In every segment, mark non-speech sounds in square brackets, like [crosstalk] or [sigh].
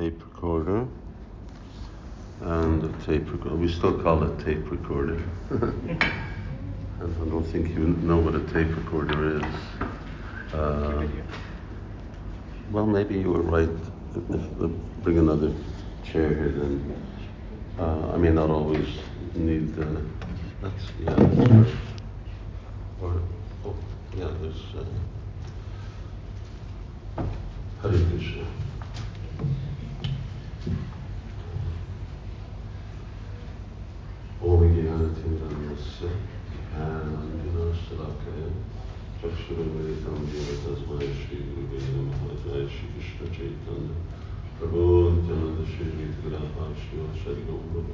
tape recorder. And the tape recorder, we still call it tape recorder. and [laughs] I don't think you know what a tape recorder is. Uh, well, maybe you were right. If, if, bring another chair here, then uh, I may not always need. Uh, that's yeah. That's right. Or oh yeah, there's. Uh, Hare Krishna. ओमिज्ञानतिमिरण्यस्य ध्यानाञ्जनाशलाकय चक्षुर्वलितं तस्मै श्रीगुरुवे नमः जय श्रीकृष्णचैतन्य प्रभो नित्यानन्द श्रीगुरापाश्यो हरिगौरव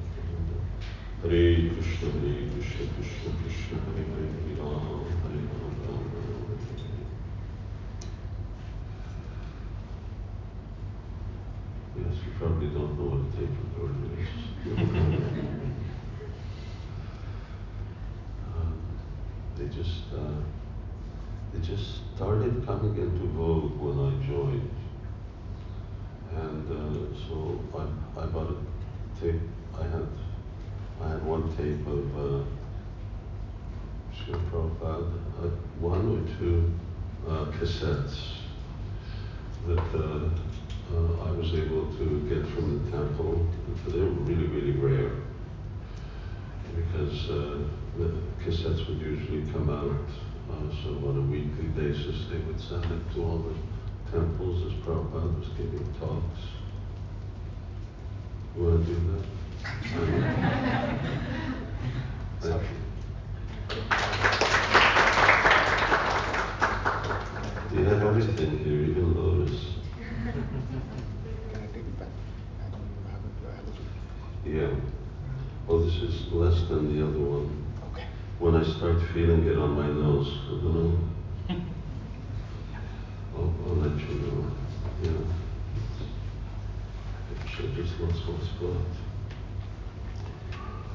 हरे कृष्ण हरे कृष्ण कृष्ण कृष्ण हरे हरे राम हरे Ram probably don't know what a tape recorder is. [laughs] um, they just uh, they just started coming into vogue when I joined, and uh, so I, I bought a tape. I had I had one tape of uh, Prabhupada, uh, one or two uh, cassettes that. Uh, uh, I was able to get from the temple. They were really, really rare because uh, the cassettes would usually come out uh, so on a weekly basis. They would send it to all the temples as Prabhupada was giving talks. You want to do that? [laughs] Thank you. You have everything here, even Lotus? Yeah. Well, this is less than the other one. Okay. When I start feeling it on my nose, I don't know. [laughs] I'll, I'll let you know. Yeah. Picture just lost my spot.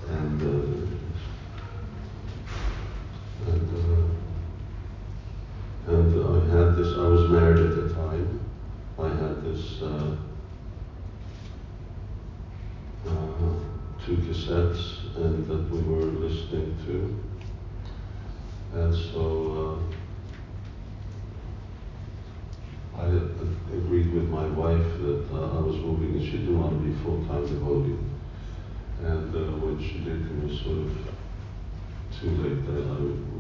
And, uh, cassettes and that we were listening to. And so uh, I agreed with my wife that uh, I was moving and she didn't want to be full-time devotee. And uh, when she did, it was sort of too late that I uh,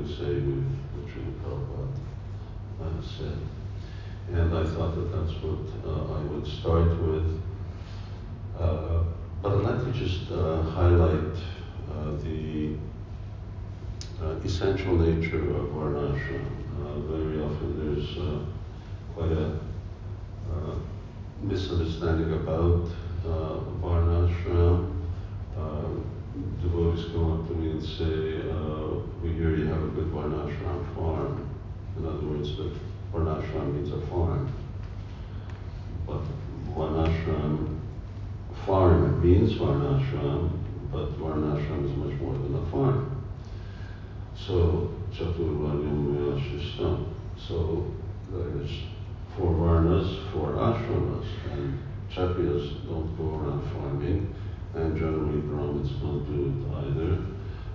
we say with what Srila Prabhupada uh, said. And I thought that that's what uh, I would start with. Uh, but I'd like to just uh, highlight the essential nature of Varnashram. Uh, very often there's uh, quite a misunderstanding about uh, Varnashram. Uh, devotees come up to me and say, uh, we hear you have a good Varnashram farm. In other words, the Varnashram means a farm. But Varnashram farm means Varnashram, but Varnashram is much more than a farm. So, Chaturvarnyam Shishtam. So, there's four Varnas, four Ashramas, and Kshatriyas don't go around farming, and generally Brahmins don't do it either.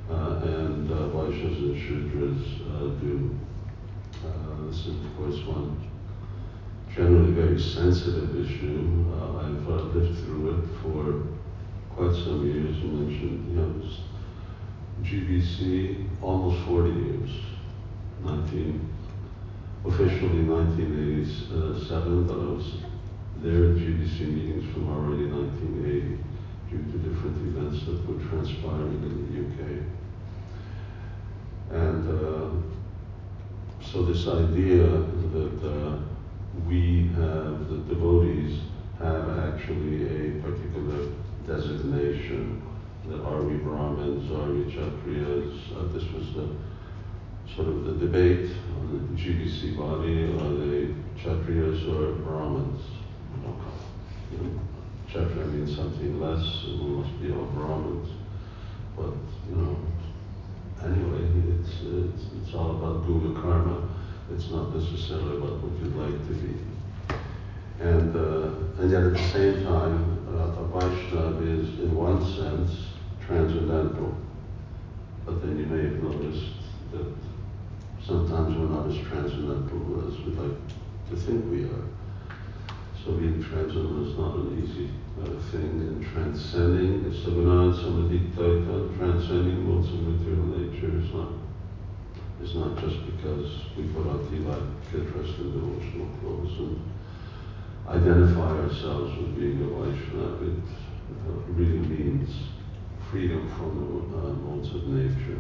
Uh, and uh, Vaishyas and Shudras uh, do. Uh, this is, of course, one generally very sensitive issue. I've lived through it for quite some years. You mentioned, you know, GBC, almost 40 years. 19, officially 1987, but I was there at GBC meetings from already 1980 due to different events that were transpiring in the UK. And uh, so this idea that uh, we have, the devotees have actually a particular designation. That are we Brahmins, are we Kshatriyas? Uh, this was the sort of the debate on the GBC body. Are they Kshatriyas or Brahmins? Kshatriya means something less, we must be all Brahmins. But, you know, anyway, it's, it's, it's all about guna karma. It's not necessarily about what you'd like to be. And, uh, and yet at the same time, uh, a Vaishnava is, in one sense, transcendental. But then you may have noticed that sometimes we're not as transcendental as we'd like to think we are. So being transcendental is not an easy uh, thing, and transcending, the samanad samadiktaita, transcending modes of material nature is not is not just because we put on tilak, get dressed in devotional clothes, and identify ourselves with being a Vaishnava. It uh, really means freedom from the uh, modes of nature.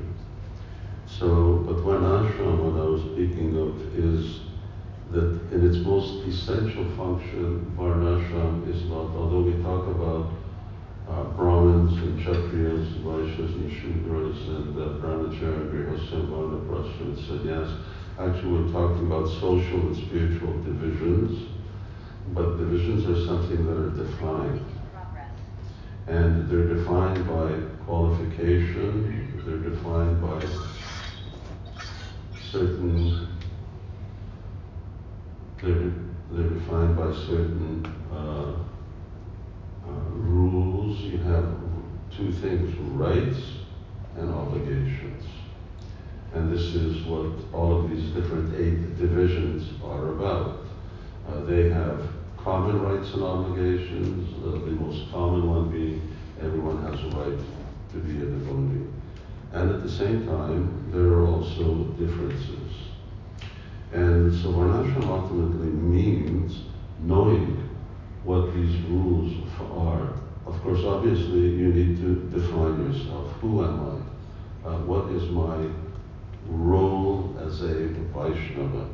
So, but one ashram, what I was speaking of, is that in its most essential function, Varnashram is not, although we talk about uh, Brahmins and Kshatriyas, Vaishyas and Shudras and uh, Brahmacharya, Grihastha, Vanaprastha and Sannyas, actually we're talking about social and spiritual divisions, but divisions are something that are defined. And they're defined by qualification, they're defined by certain, they're, they're defined by certain uh, uh, rules. You have two things, rights and obligations. And this is what all of these different eight divisions are about. Uh, they have common rights and obligations, uh, the most common one being everyone has a right to be a devotee. And at the same time, there are also differences. And so Varnashram ultimately means knowing what these rules are. Of course, obviously, you need to define yourself. Who am I? Uh, what is my role as a Vaishnava?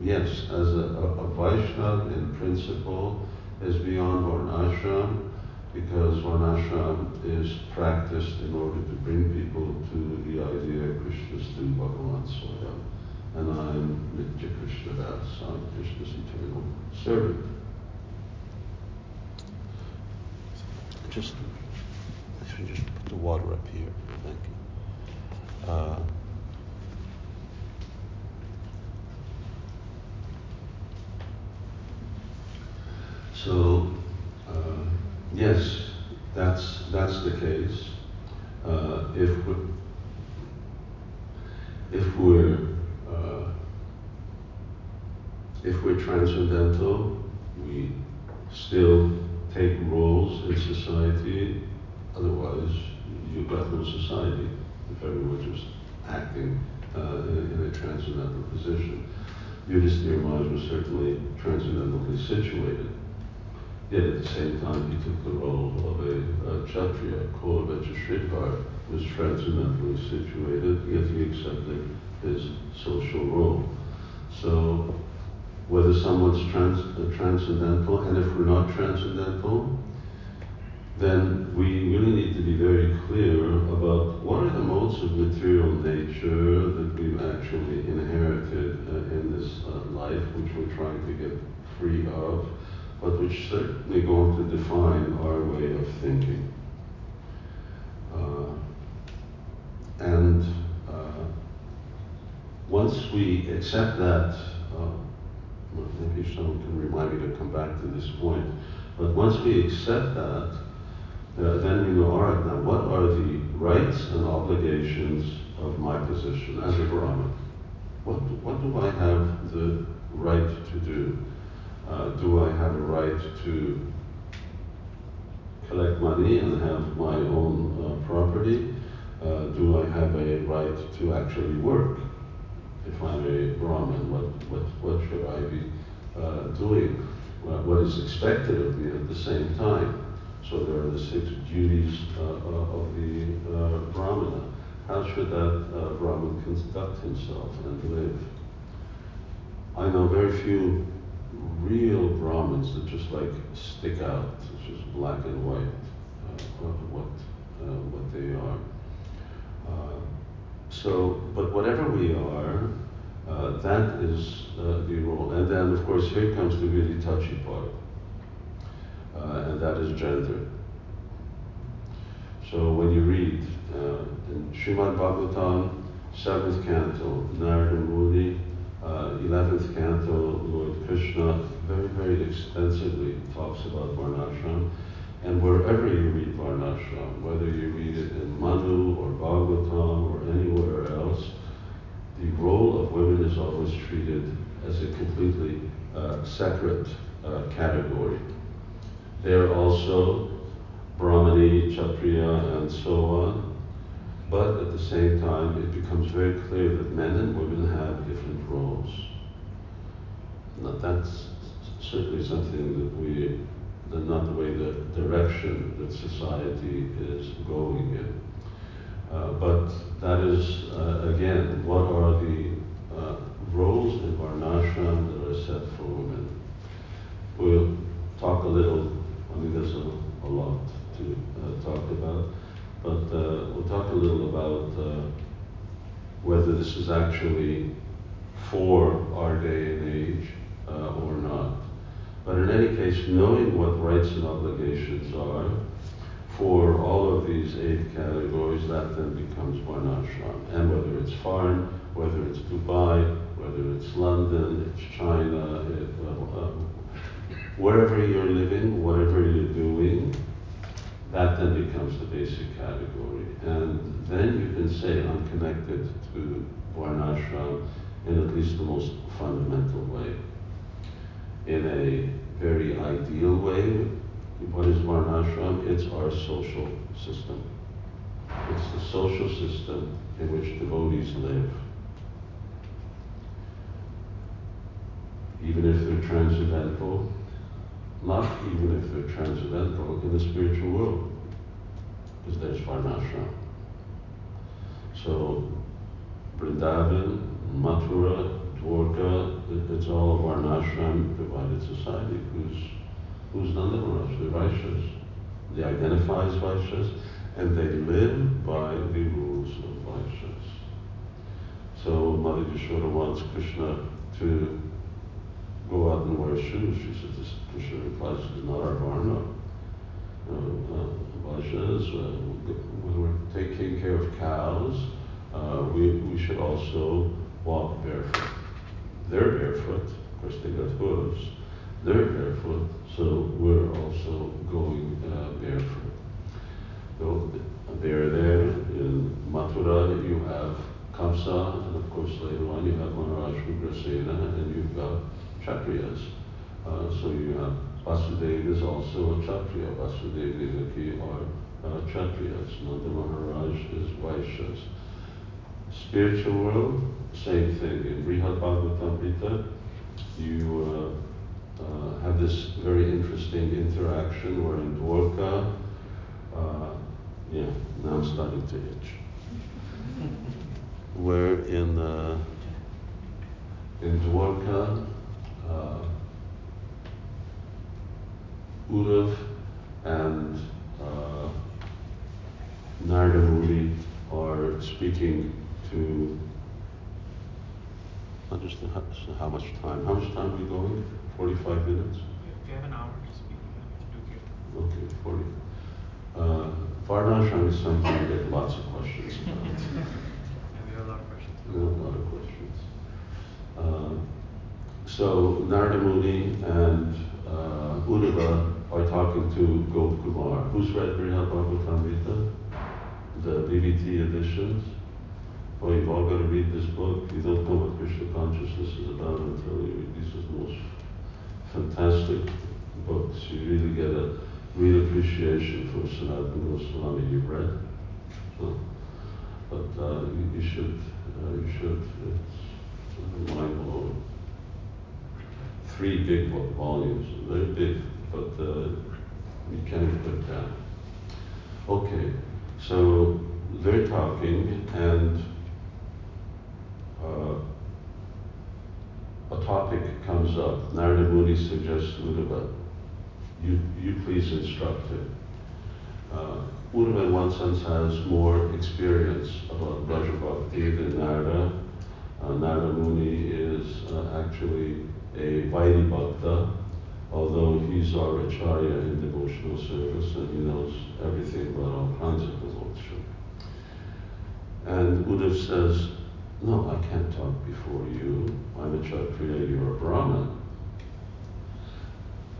Yes, as a, a, a Vaishnava in principle is beyond Varnashram because Varnashram is practiced in order to bring people to the idea of Krishnas tu Bhagavan Swayam. And I'm Nitya Krishna Das, I'm Krishna's eternal servant. Just, I should just put the water up here. Thank you. Uh, So, uh, yes, that's, that's the case. Uh, if, we, if we're uh, if we're transcendental, we still take roles in society. Otherwise, got no society if everyone's just acting uh, in, a transcendental position. Yudhisthira Maharaj was certainly transcendentally situated. Yet at the same time, he took the role of a, a Kshatriya. Kolavecha Sridhar was transcendentally situated, yet he accepted his social role. So whether someone's trans, uh, transcendental, and if we're not transcendental, then we really need to be very clear about what are the modes of material nature that we've actually inherited uh, in this uh, life, which we're trying to get free of, but which certainly going to define our way of thinking. Uh, and uh, once we accept that, maybe someone can remind me to come back to this point, but once we accept that, uh, then we know, all right, now what are the rights and obligations of my position as a Brahmin? What, what do I have the right to do? Uh, do I have a right to collect money and have my own uh, property? Uh, do I have a right to actually work? If I'm a Brahmin, what, what, what should I be uh, doing? what is expected of me at the same time? So there are the six duties uh, uh, of the uh, Brahmana. How should that Brahmin conduct himself and live? I know very few real Brahmins that just like stick out, it's just black and white, uh, what, uh, what they are. Uh, so, but whatever we are, that is the role. And then, of course, here comes the really touchy part uh, and that is gender. So when you read uh, in Srimad Bhagavatam, 7th canto, Narada Muni, uh, 11th canto, Lord Krishna very, very extensively talks about Varnashram. And wherever you read Varnashram, whether you read it in Manu or Bhagavatam or anywhere else, the role of women is always treated as a completely uh, separate uh, category. They're also Brahmani, Kshatriya, and so on. But at the same time, it becomes very clear that men and women have different roles. Now, that's certainly something that we, that not the way the direction that society is going in. Uh, but that is, uh, again, what are the uh, roles in Varnashram that are set for women? We'll talk a little I mean, there's a, a lot to uh, talk about, but uh, we'll talk a little about uh, whether this is actually for our day and age or not. But in any case, knowing what rights and obligations are for all of these eight categories, that then becomes Varnashram. And whether it's foreign, whether it's Dubai, whether it's London, it's China, it, uh, uh wherever you're living, whatever you're doing, that then becomes the basic category. And then you can say, I'm connected to Varnashram in at least the most fundamental way. In a very ideal way, what is Varnashram? It's our social system. It's the social system in which devotees live. Even if they're transcendental, not even if they're transcendental in the spiritual world, because there's Varnashram. So Vrindavan, Mathura, It's all of our Varnashram divided society. Who's who's Nanda Maharaj? The Vaishyas. They identify as Vaishyas and they live by the rules of Vaishyas. So Mother Yashoda wants Krishna to go out and wear shoes. She said, this Krishna replies, this is not our varna. Uh, uh, uh, when we're taking care of cows, uh, we, we should also walk barefoot. They're barefoot, of course they got hooves. They're barefoot, so we're also going uh, barefoot. So they're there in Mathura, you have Kamsa, and of course later on you have Maharaj Ugrasena, and you've got Kshatriyas. Uh, so you have Vasudeva is also a Kshatriya. Vasudeva Devaki are uh, Kshatriyas. Nanda Maharaj is Vaishyas. Spiritual world, same thing. In Brihad Bhagavatamrita, you uh, uh, have this very interesting interaction where in Dwarka, uh, yeah, now I'm starting to itch. [laughs] where in, uh, in Dwarka, uh, and uh, Narada Muni are speaking to understand how, how much time. How much time are we going? 45 minutes? We have an hour to speak, we can Okay, 40. Uh, Varnashram is something I get lots of questions about. [laughs] it. We have a lot of questions. We have a lot of questions. Uh, so Narada Muni and uh, Uddhava are talking to Gop Kumar. Who's read Brihad Bhagavatamrita? The BBT editions? Well, you've all got to read this book. You don't know what Krishna consciousness is about until you read these most fantastic books. You really get a real appreciation for Sanatana Goswami you've read. So, but uh, you, you should, uh, you should. It's mind blowing. Three big vo- volumes. They're big, but uh, you can't put down. Okay, so they're talking, and uh, a topic comes up. Narada Muni suggests Uddhava, you, you please instruct him. Uh, Uddhava in one sense has more experience about Braja Bhakti than Narada. Uh, Narada Muni is uh, actually a Vaidhi Bhakta, although he's our Acharya in devotional service and he knows everything about all kinds of devotion. And Uddhav says, No, I can't talk before you. I'm a Kshatriya, you're a Brahmin.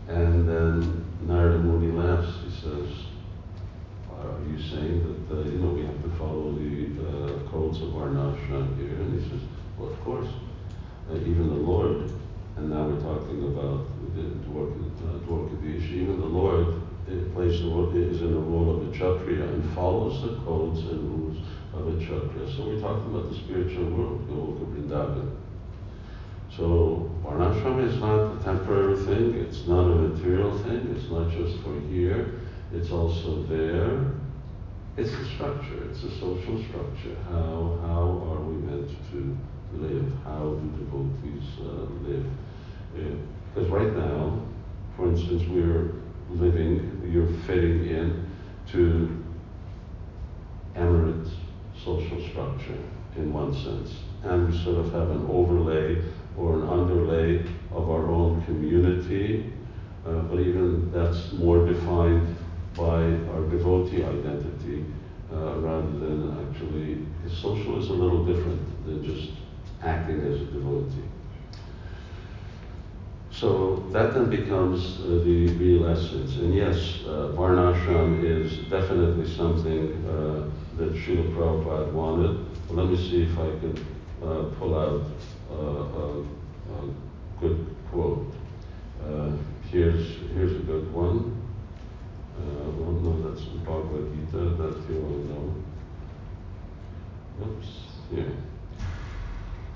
And then Narada Muni laughs. He says, Are you saying that, uh, you know, we have to follow the uh, codes of our ashram here? And he says, Well, of course. Uh, even the Lord, and now we're talking about uh, Dwarkadish, even the Lord uh, plays the is in the role of a Kshatriya and follows the codes and rules of a Kshatriya. So we're talking about the spiritual world, Goloka Vrindavan. So Varnashram is not a temporary thing, it's not a material thing, it's not just for here, it's also there. It's a structure, it's a social structure. How, how are we meant to live? How do devotees uh, live? Because right now, for instance, we're living, you're fitting in to emirate social structure in one sense. And we sort of have an overlay or an underlay of our own community, uh, but even that's more defined by our devotee identity uh, rather than actually, social is a little different than just acting as a devotee. So that then becomes uh, the real essence. And yes, uh, is definitely something uh, that Srila Prabhupada wanted. But let me see if I can uh, pull out uh, a, good quote. Uh, here's, here's a good one. Uh, well, no, that's the Bhagavad Gita, that you all know. Oops, yeah.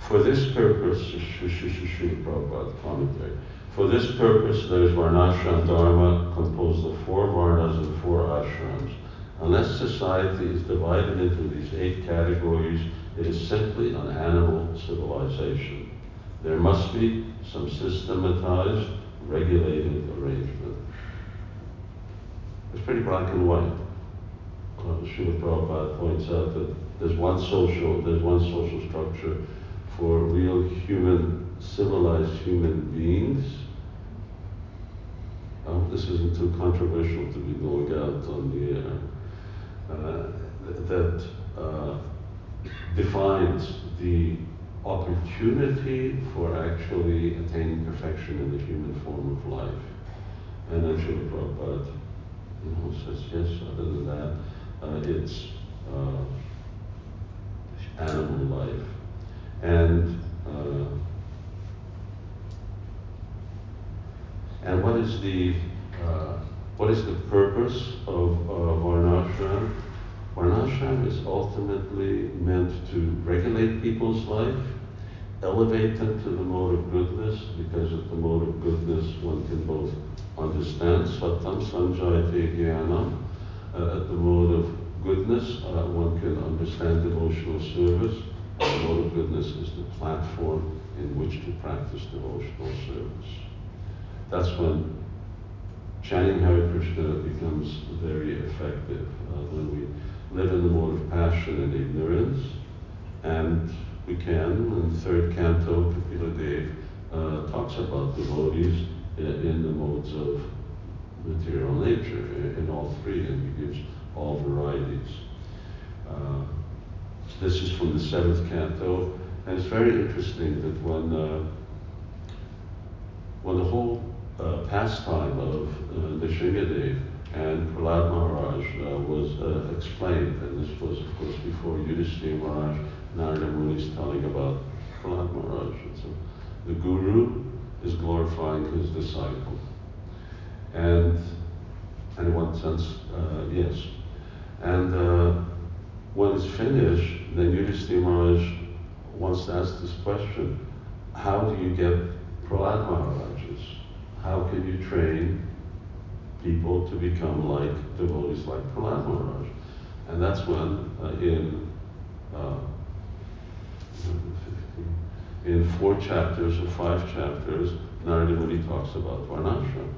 For this purpose, Srila Prabhupada commentary. For this purpose, there is Varnashram Dharma composed of four Varnas and four ashrams. Unless society is divided into these eight categories, it is simply an animal civilization. There must be some systematized, regulated arrangement. It's pretty black and white. Uh, Srila Prabhupada points out that there's one social, there's one social structure for real human, civilized human beings. I hope this isn't too controversial to be going out on the air. Uh, that uh, defines the opportunity for actually attaining perfection in the human form of life. And then Srila Prabhupada you know, says, yes, other than that, uh, it's uh, animal life. And and what is the uh, what is the purpose of uh, Varnashram? Varnashram is ultimately meant to regulate people's life, elevate them to the mode of goodness, because at the mode of goodness one can both understand sattvat sanjayate jnanam. Uh, at the mode of goodness, uh, one can understand devotional service. The mode of goodness is the platform in which to practice devotional service. That's when chanting Hare Krishna becomes very effective. Uh, when we live in the mode of passion and ignorance, and we can, in third canto, Kapila Dev uh, talks about devotees in, in, the modes of material nature, in, in, all three, and he gives all varieties. Uh, this is from the seventh canto, and it's very interesting that when uh, when the whole uh, pastime of uh, Nrsingadev and Prahlad Maharaj uh, was uh, explained, and this was, of course, before Yudhishthira Maharaj, Narada Muni is telling about Prahlad Maharaj. And so the guru is glorifying his disciple. And, in one sense, uh, yes. And uh, when it's finished, then Yudhishthira Maharaj wants to ask this question How do you get Prahlad Maharajas? How can you train people to become like devotees like Prahlad Maharaj? And that's when, uh, in uh, in four chapters or five chapters, Narada Muni talks about Varnashram.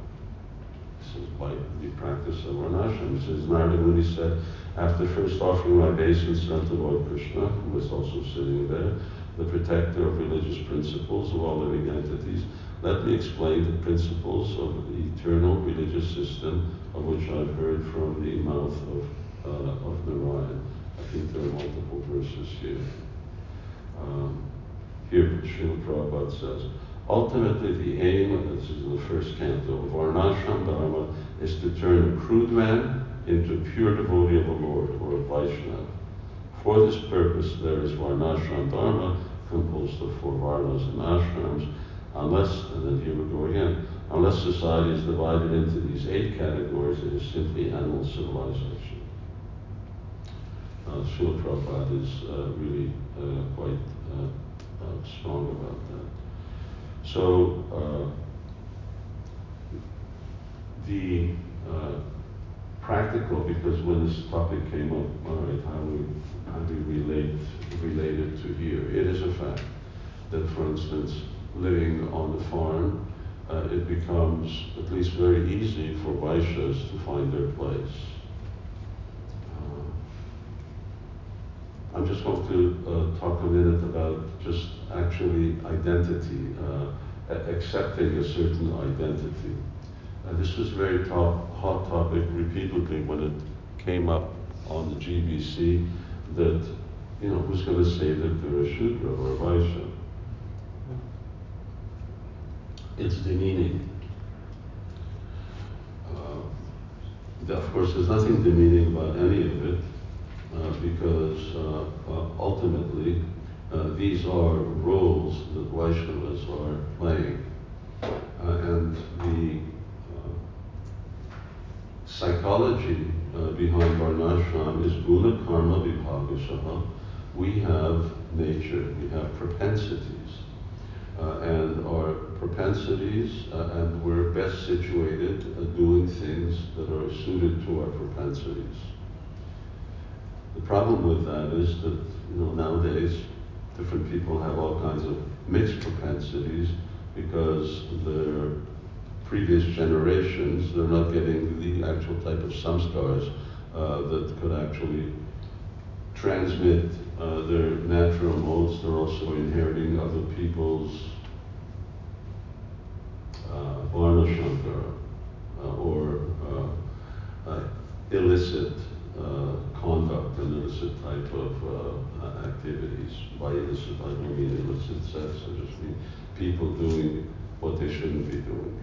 This is by the practice of Varnashram. He says, Narada Muni said, after first offering my obeisance unto Lord Krishna, who was also sitting there, the protector of religious principles of all living entities, let me explain the principles of the eternal religious system of which I've heard from the mouth of, uh, of Narayan. I think there are multiple verses here. Um, here, Srila Prabhupada says, ultimately the aim, this is the first canto, of Varnashram Dharma is to turn a crude man into a pure devotee of the Lord, or a Vaishnava. For this purpose, there is Varnashram Dharma, composed of four Varnas and ashrams, unless, and then here we go again, unless society is divided into these eight categories, it is simply animal civilization. Uh, Srila Prabhupada is uh, really uh, quite uh, uh, strong about that. So, uh, the practical, because when this topic came up, all right, how we, how we relate, relate it to here, it is a fact that, for instance, living on the farm, uh, it becomes at least very easy for Vaishyas to find their place. Uh, I'm just going to uh, talk a minute about just actually identity, uh, accepting a certain identity. Uh, this was very top, hot topic repeatedly when it came up on the GBC that, you know, who's going to say that they're a Shudra or a Vaishya? It's demeaning. Uh, of course, there's nothing demeaning about any of it uh, because uh, uh ultimately uh, these are roles that Vaishnavas are playing. Uh, and the psychology behind Varnashram is guna karma vibhagashaha. We have nature, we have propensities and our propensities, uh, and we're best situated at doing things that are suited to our propensities. The problem with that is that you know nowadays different people have all kinds of mixed propensities because their previous generations they're not getting the actual type of samskars uh, that could actually transmit uh, their natural modes, they're also inheriting other people's uh, Varna Shankara uh, or uh, uh illicit uh, conduct and illicit type of uh, activities. By illicit, I don't mean illicit sex, I just mean people doing what they shouldn't be doing.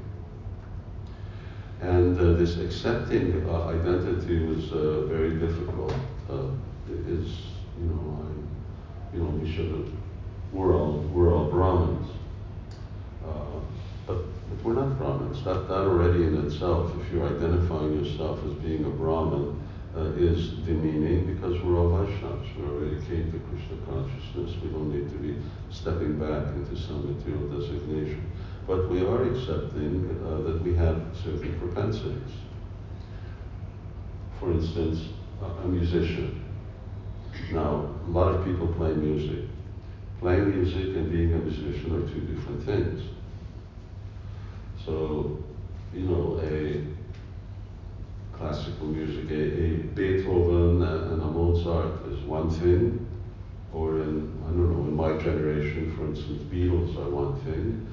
And uh, this accepting uh, identity was uh, very difficult. Uh, is you know, I, you know, we should have, we're all, we're all Brahmins. Uh, but, but we're not Brahmins. That, that already in itself, if you're identifying yourself as being a Brahmin, uh, is demeaning because we're all Vaishnavas. We already came to Krishna consciousness. We don't need to be stepping back into some material designation. But we are accepting uh, that we have certain propensities. For instance, a musician now, a lot of people play music, playing music and being a musician are two different things. So, you know, a classical music, a, a Beethoven and a Mozart is one thing, or in, I don't know, in my generation, for instance, Beatles are one thing,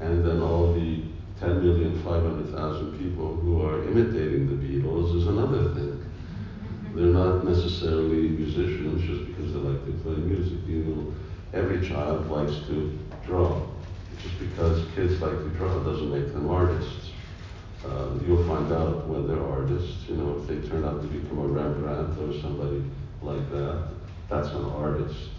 and then all the 10,500,000 people who are imitating the Beatles is another thing. They're not necessarily musicians just because they like to play music. You know, every child likes to draw. Just because kids like to draw doesn't make them artists. Uh, you'll find out when they're artists, you know, if they turn out to become a Rembrandt or somebody like that, that's an artist.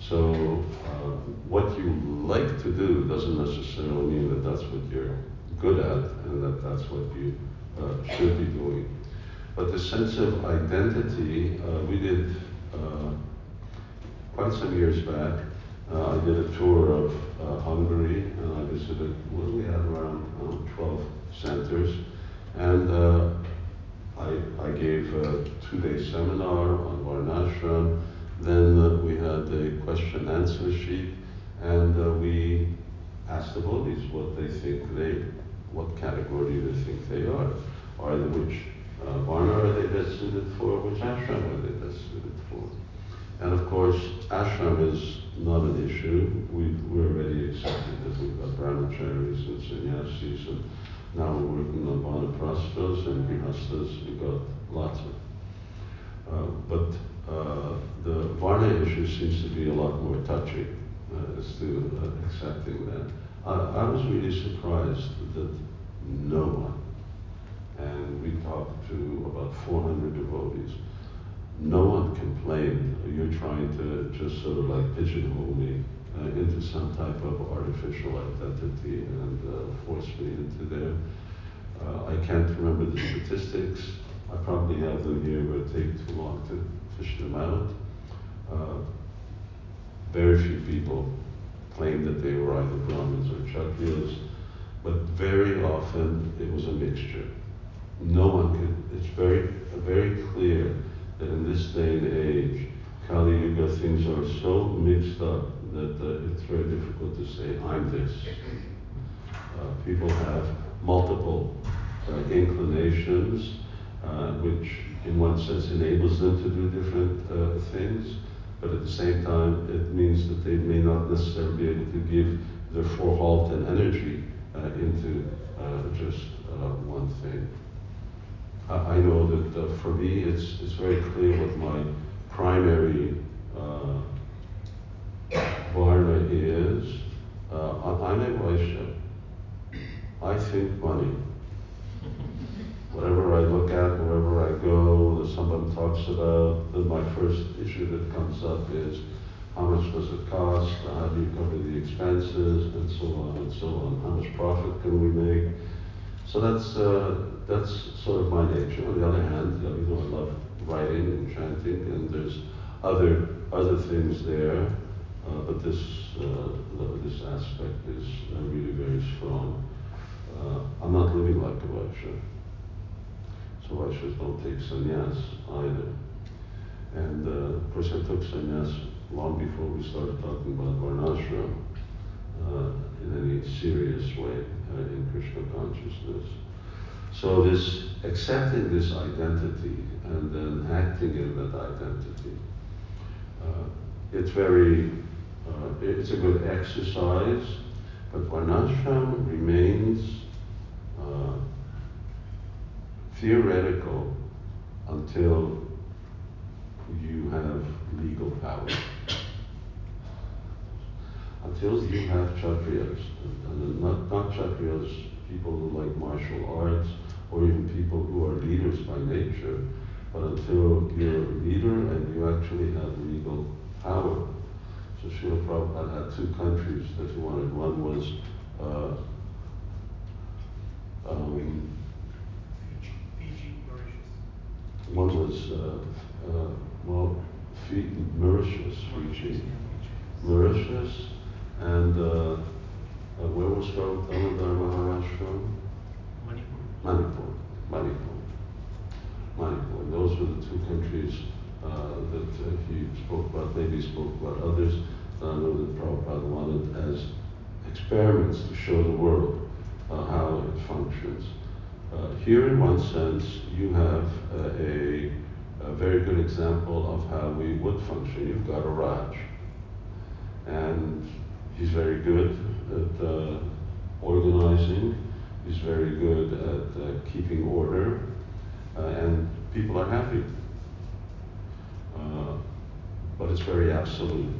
So uh, what you like to do doesn't necessarily mean that that's what you're good at and that that's what you uh, should be doing. But the sense of identity, uh, we did uh, quite some years back. Uh, I did a tour of uh, Hungary and I visited, what we had around 12 centers. And uh, I, I gave a two-day seminar on Varnashram. Then uh, we had a question answer sheet, and uh, we asked the devotees what they think they, what category they think they are. Are they which uh, varna are they best suited for? Which ashram are they best suited for? And of course, ashram is not an issue. We've, we're already accepted that we've got brahmacharis and sannyasis, and now we're working on vanaprasthas and grihastas. We've got lots of. Uh, but uh, the varna issue seems to be a lot more touchy uh, as to uh, accepting that. I, I was really surprised that no one, and we talked to about 400 devotees, no one complained. You're trying to just sort of like pigeonhole me uh, into some type of artificial identity and uh, force me into there. Uh, I can't remember the statistics. I probably have them here, but it take too long to fish them out. Uh, very few people claimed that they were either Brahmins or Kshatriyas, but very often it was a mixture. No one could, it's very, very clear that in this day and age, Kali Yuga, things are so mixed up that uh, it's very difficult to say, I'm this. Uh, people have multiple uh, inclinations, uh, which in one sense enables them to do different uh, things, but at the same time, it means that they may not necessarily be able to give their full halt and energy uh, into just one thing. I know that uh, for me, it's, it's very clear what my primary uh, is. Uh, I'm a Vaishya. I think money. Whatever I look at, wherever I go, that someone talks about, then my first issue that comes up is how much does it cost? How do you cover the expenses? And so on and so on. How much profit can we make? So that's uh, that's sort of my nature. On the other hand, you know, I love writing and chanting, and there's other other things there, uh, but this uh, this aspect is uh, really very strong. Uh, I'm not living like a Vaishya, so Vaishyas don't take sannyas either. And of course, I took sannyas long before we started talking about varnashram uh, in any serious way in Krishna consciousness. So this accepting this identity and then acting in that identity, uh, it's very, uh, it's a good exercise, but Varnashram remains uh, theoretical until you have legal power. Until you have Kshatriyas, and not, not Kshatriyas, people who like martial arts, or even people who are leaders by nature, but until you're a leader and you actually have legal power. So Srila Prabhupada had two countries that he wanted. One was uh, um, Fiji, Mauritius. One was uh, uh, well, Mauritius, Fiji, Mauritius, and uh, uh, where was Damodar Maharaj from? Manipur. Manipur, Manipur, Manipur. Those were the two countries uh, that uh, he spoke about. Maybe he spoke about others, I know that Prabhupada wanted as experiments to show the world uh, how it functions. Uh, here, in one sense, you have uh, a, a, very good example of how we would function. You've got a Raj, and he's very good at uh, organizing, he's very good at uh, keeping order, uh, and people are happy. Uh, but it's very absolute.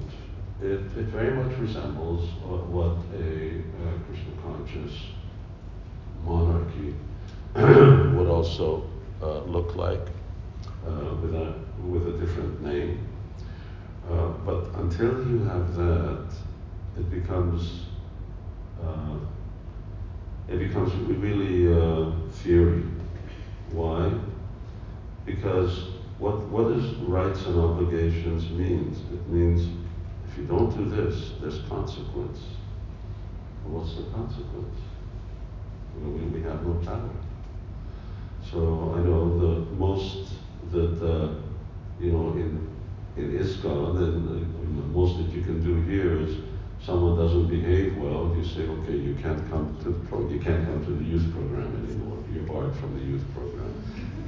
It, it very much resembles what a Krishna conscious monarchy [clears throat] would also uh, look like uh, with, a, with a different name. Uh, but until you have that, it becomes uh, it becomes really uh, theory. Why? Because what what does rights and obligations means? It means if you don't do this, there's consequence. what's the consequence? We, we have no power. So I know the most that uh, you know in in ISKCON, and uh, most that you can do here is someone doesn't behave well, you say, okay, you can't come to the pro- you can't come to the youth program anymore. You're barred from the youth program.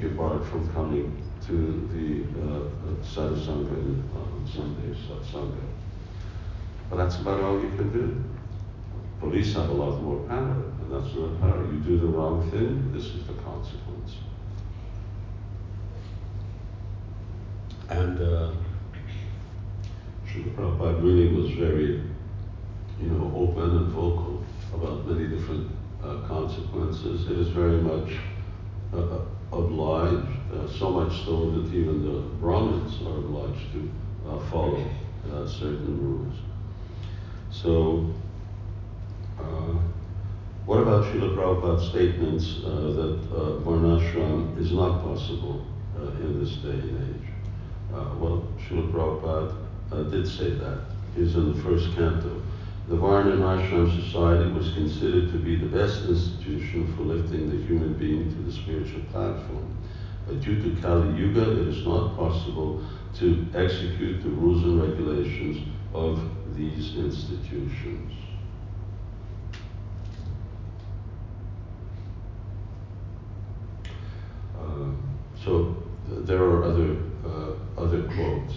You're barred from coming to the uh, uh sadhusanga on Sundays, satsanga. But that's about all you can do. Police have a lot more power, and that's not power. You do the wrong thing, this is the consequence. And uh, Srila Prabhupada really was very, you know, open and vocal about many different uh, consequences. It is very much uh, uh obliged, uh, so much so that even the Brahmins are obliged to uh, follow uh, certain rules. So, what about Srila Prabhupada's statements that varnashram is not possible in this day and age? well, Srila Prabhupada uh, did say that. He's in the first canto. The Varna and Ashram Society was considered to be the best institution for lifting the human being to the spiritual platform. But due to Kali Yuga, it is not possible to execute the rules and regulations of these institutions. Uh, so there are other uh, other quotes.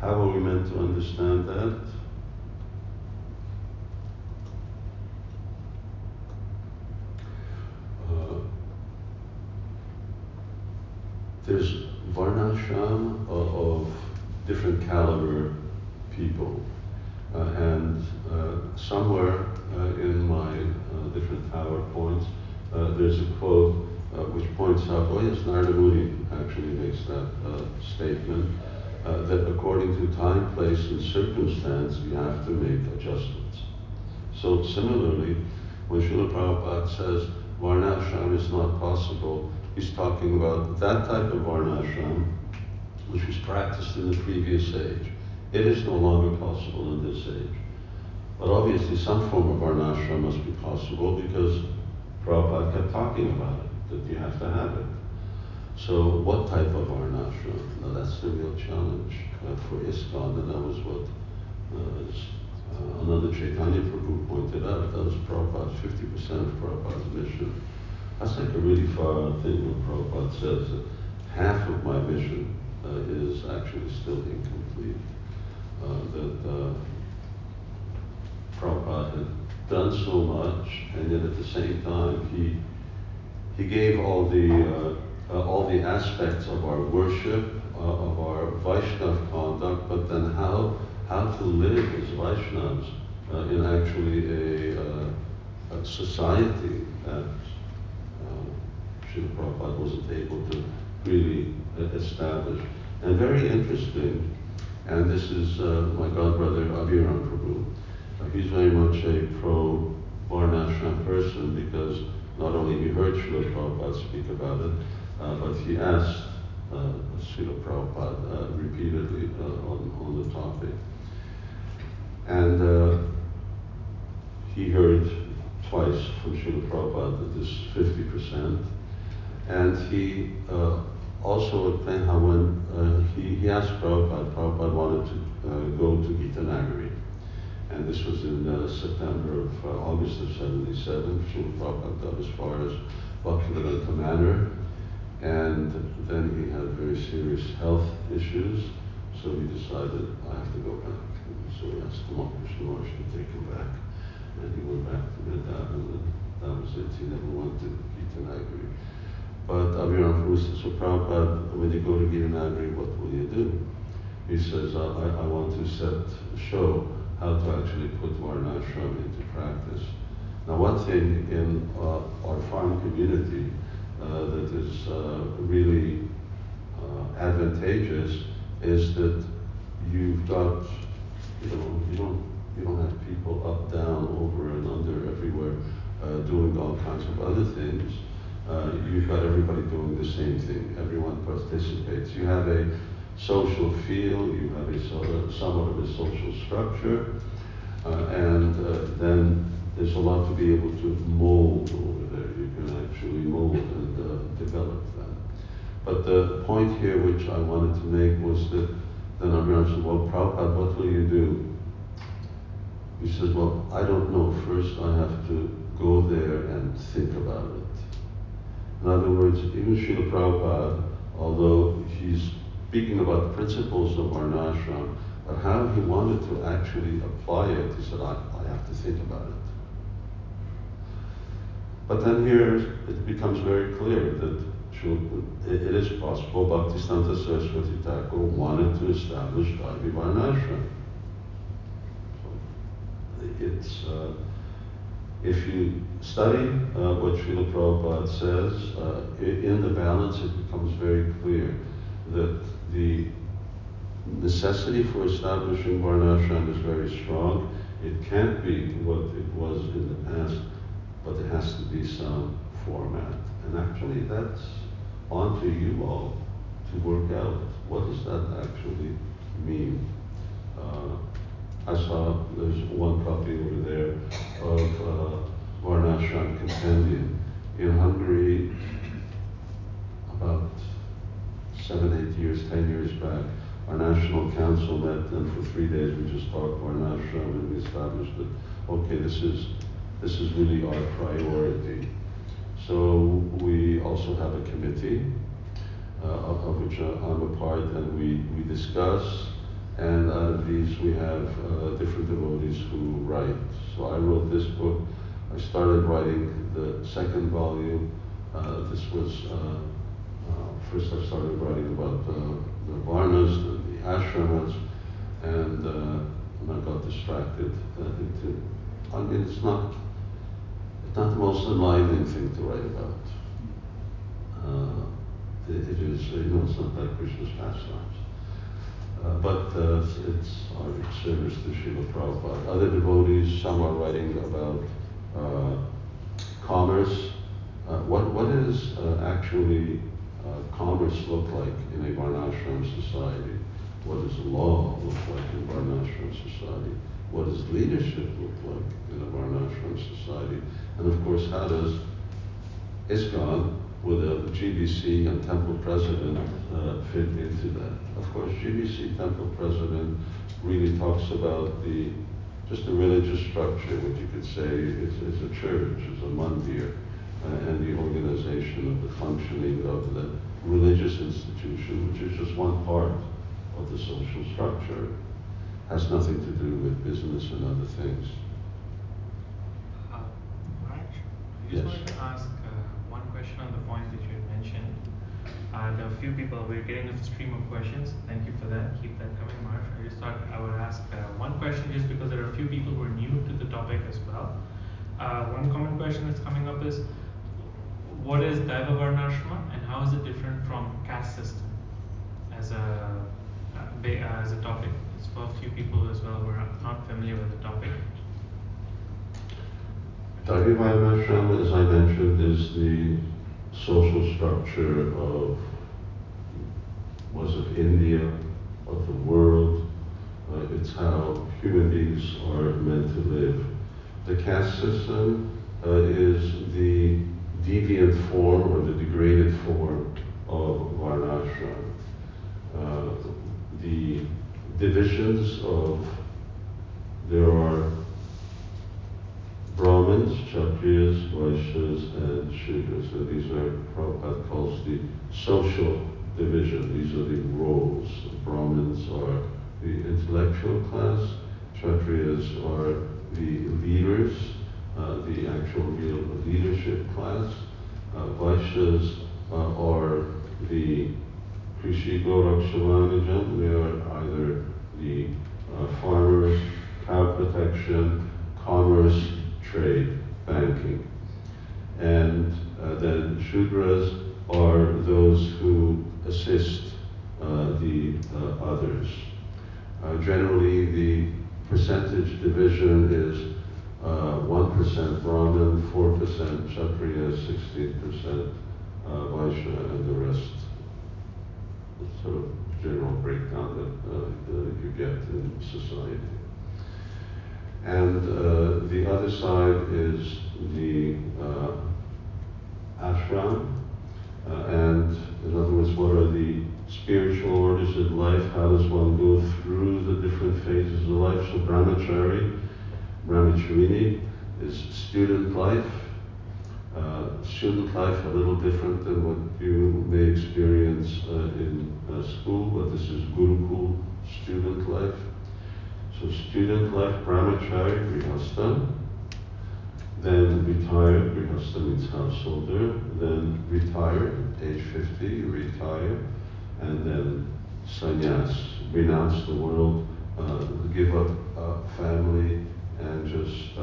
How are we meant to understand that? Uh, there's varnashram of, of different caliber people. Uh, and uh, somewhere uh, in my uh, different PowerPoints, uh, there's a quote which points out, oh yes, Narada Muni actually makes that statement uh, that according to time, place, and circumstance, we have to make adjustments. So similarly, when Srila Prabhupada says Varnashram is not possible, he's talking about that type of Varnashram which was practiced in the previous age. It is no longer possible in this age. But obviously some form of Varnashram must be possible because Prabhupada kept talking about it, that you have to have it. So what type of varnashram? Now that's the real challenge uh, for ISKCON, and that was what uh, uh, Ananda Chaitanya Prabhu pointed out. That was Prabhupada's 50% of Prabhupada's mission. That's like a really far thing when Prabhupada says that half of my mission uh, is actually still incomplete. Uh, that uh, Prabhupada had done so much, and yet at the same time he he gave all the uh, all the aspects of our worship, uh, of our Vaishnav conduct, but then how, how to live as Vaishnavas uh, in actually a, uh, a society that uh, Srila Prabhupada wasn't able to really establish. And very interesting, and this is uh, my godbrother Abhiram Prabhu. Uh, he's very much a pro Varnashram person because not only he heard Srila Prabhupada speak about it, uh, but he asked uh, Srila Prabhupada uh, repeatedly on, on the topic. And he heard twice from Srila Prabhupada that this 50%. And he uh, also explained how when uh, he, he asked Prabhupada, Prabhupada wanted to uh, go to Gita Nagari. and this was in uh, September of uh, August of 77. Srila Prabhupada got as far as Bhaktivedanta Manor, and then he had very serious health issues, so he decided, I have to go back. So he asked Tamal Krishna Maharaj to take him back, and he went back to Vrindavan, and that was it. He never went to Gitanagari. But Abhiram Prabhu so Prabhupada, when you go to Gitanagari, what will you do? He says, I, I want to set, show how to actually put Varnashram into practice. Now, one thing in uh, our farm community uh, that is uh, really uh, advantageous is that you've got, you know, you don't, you don't have people up, down, over and under everywhere uh, doing all kinds of other things. You've got everybody doing the same thing. Everyone participates. You have a social feel, you have a sort of, somewhat of a social structure, uh, and uh, then there's a lot to be able to mold over there. You can actually mold develop that. But the point here which I wanted to make was that then Abhiram said, well, Prabhupada, what will you do? He says, well, I don't know. First I have to go there and think about it. In other words, even Srila Prabhupada, although he's speaking about the principles of Varnashram, but how he wanted to actually apply it, he said, I, I have to think about it. But then here it becomes very clear that it is possible Bhaktisiddhanta Saraswati Thakur wanted to establish Vaidhi Varnashram. It's, uh, if you study uh, what Srila Prabhupada says, uh, in the balance it becomes very clear that the necessity for establishing Varnashram is very strong. It can't be what it was in the past, but there has to be some format. And actually that's on to you all to work out what does that actually mean. Uh, I saw there's one copy over there of uh, Varnashram Compendium. In Hungary, about seven, eight years, ten years back, our national council met and for three days we just talked Varnashram and we established that, okay, this is, this is really our priority. So we also have a committee uh, of, of, which uh, I'm a part and we, we discuss and out of these, we have uh, different devotees who write. So I wrote this book. I started writing the second volume. Uh, this was, uh, uh first I started writing about the Varnas, the, the ashramas, and, and I got distracted into, I mean, it's not, it's not the most enlightening thing to write about. it is, you know, it's not like Krishna's pastimes. Uh, but uh, it's our service to Srila Prabhupada. Other devotees, some are writing about uh, commerce. Uh, what, what does uh, actually uh, commerce look like in a Varnashram society? What does law look like in Varnashram society? What does leadership look like in a Varnashram society? And of course, how does ISKCON with a GBC and temple president uh, fit into that. Of course, GBC temple president really talks about the just the religious structure, which you could say is, is a church, is a mandir, uh, and the organization of the functioning of the religious institution, which is just one part of the social structure, has nothing to do with business and other things. Uh, Raj, I yes. just wanted to ask one question on the point that you had mentioned. Uh, there are a few people, we're getting a stream of questions. Thank you for that. Keep that coming, Marsh. I just thought I would ask uh, one question just because there are a few people who are new to the topic as well. Uh, one common question that's coming up is what is Daiva Varnashrama and how is it different from caste system as a, uh, as a topic? It's for a few people as well who are not familiar with the topic. Daivi as I mentioned, is the social structure of was of India, of the world. Uh, it's how human beings are meant to live. The caste system uh, is the deviant form or the degraded form of Varnashram. Uh, the divisions of there are Brahmins, Kshatriyas, Vaishyas, and Shudras. So these are Prabhupada calls the social division. These are the roles. Brahmins are the intellectual class, Kshatriyas are the leaders, uh, the actual real leadership class. Uh, Vaishyas uh, are the Krishi Gorakshavanijam, they are either the uh, farmers, cow protection, commerce, trade, banking. And uh, then Shudras are those who assist uh, the uh, others. Uh, generally, the percentage division is 1% Brahmin, 4% Kshatriya, 16% Vaishya, and the rest sort of general breakdown that uh, you get in society. And uh, the other side is the uh, ashram. Uh, and in other words, what are the spiritual orders of life? How does one go through the different phases of life? So brahmachari, brahmacharini is student life. Uh, student life a little different than what you may experience uh, in uh, school, but this is Gurukul student life. So student life, brahmachari, grihastha, then retired, grihastha means householder, then retired, age 50, retire, and then sannyas, renounce the world, uh, give up uh, family, and just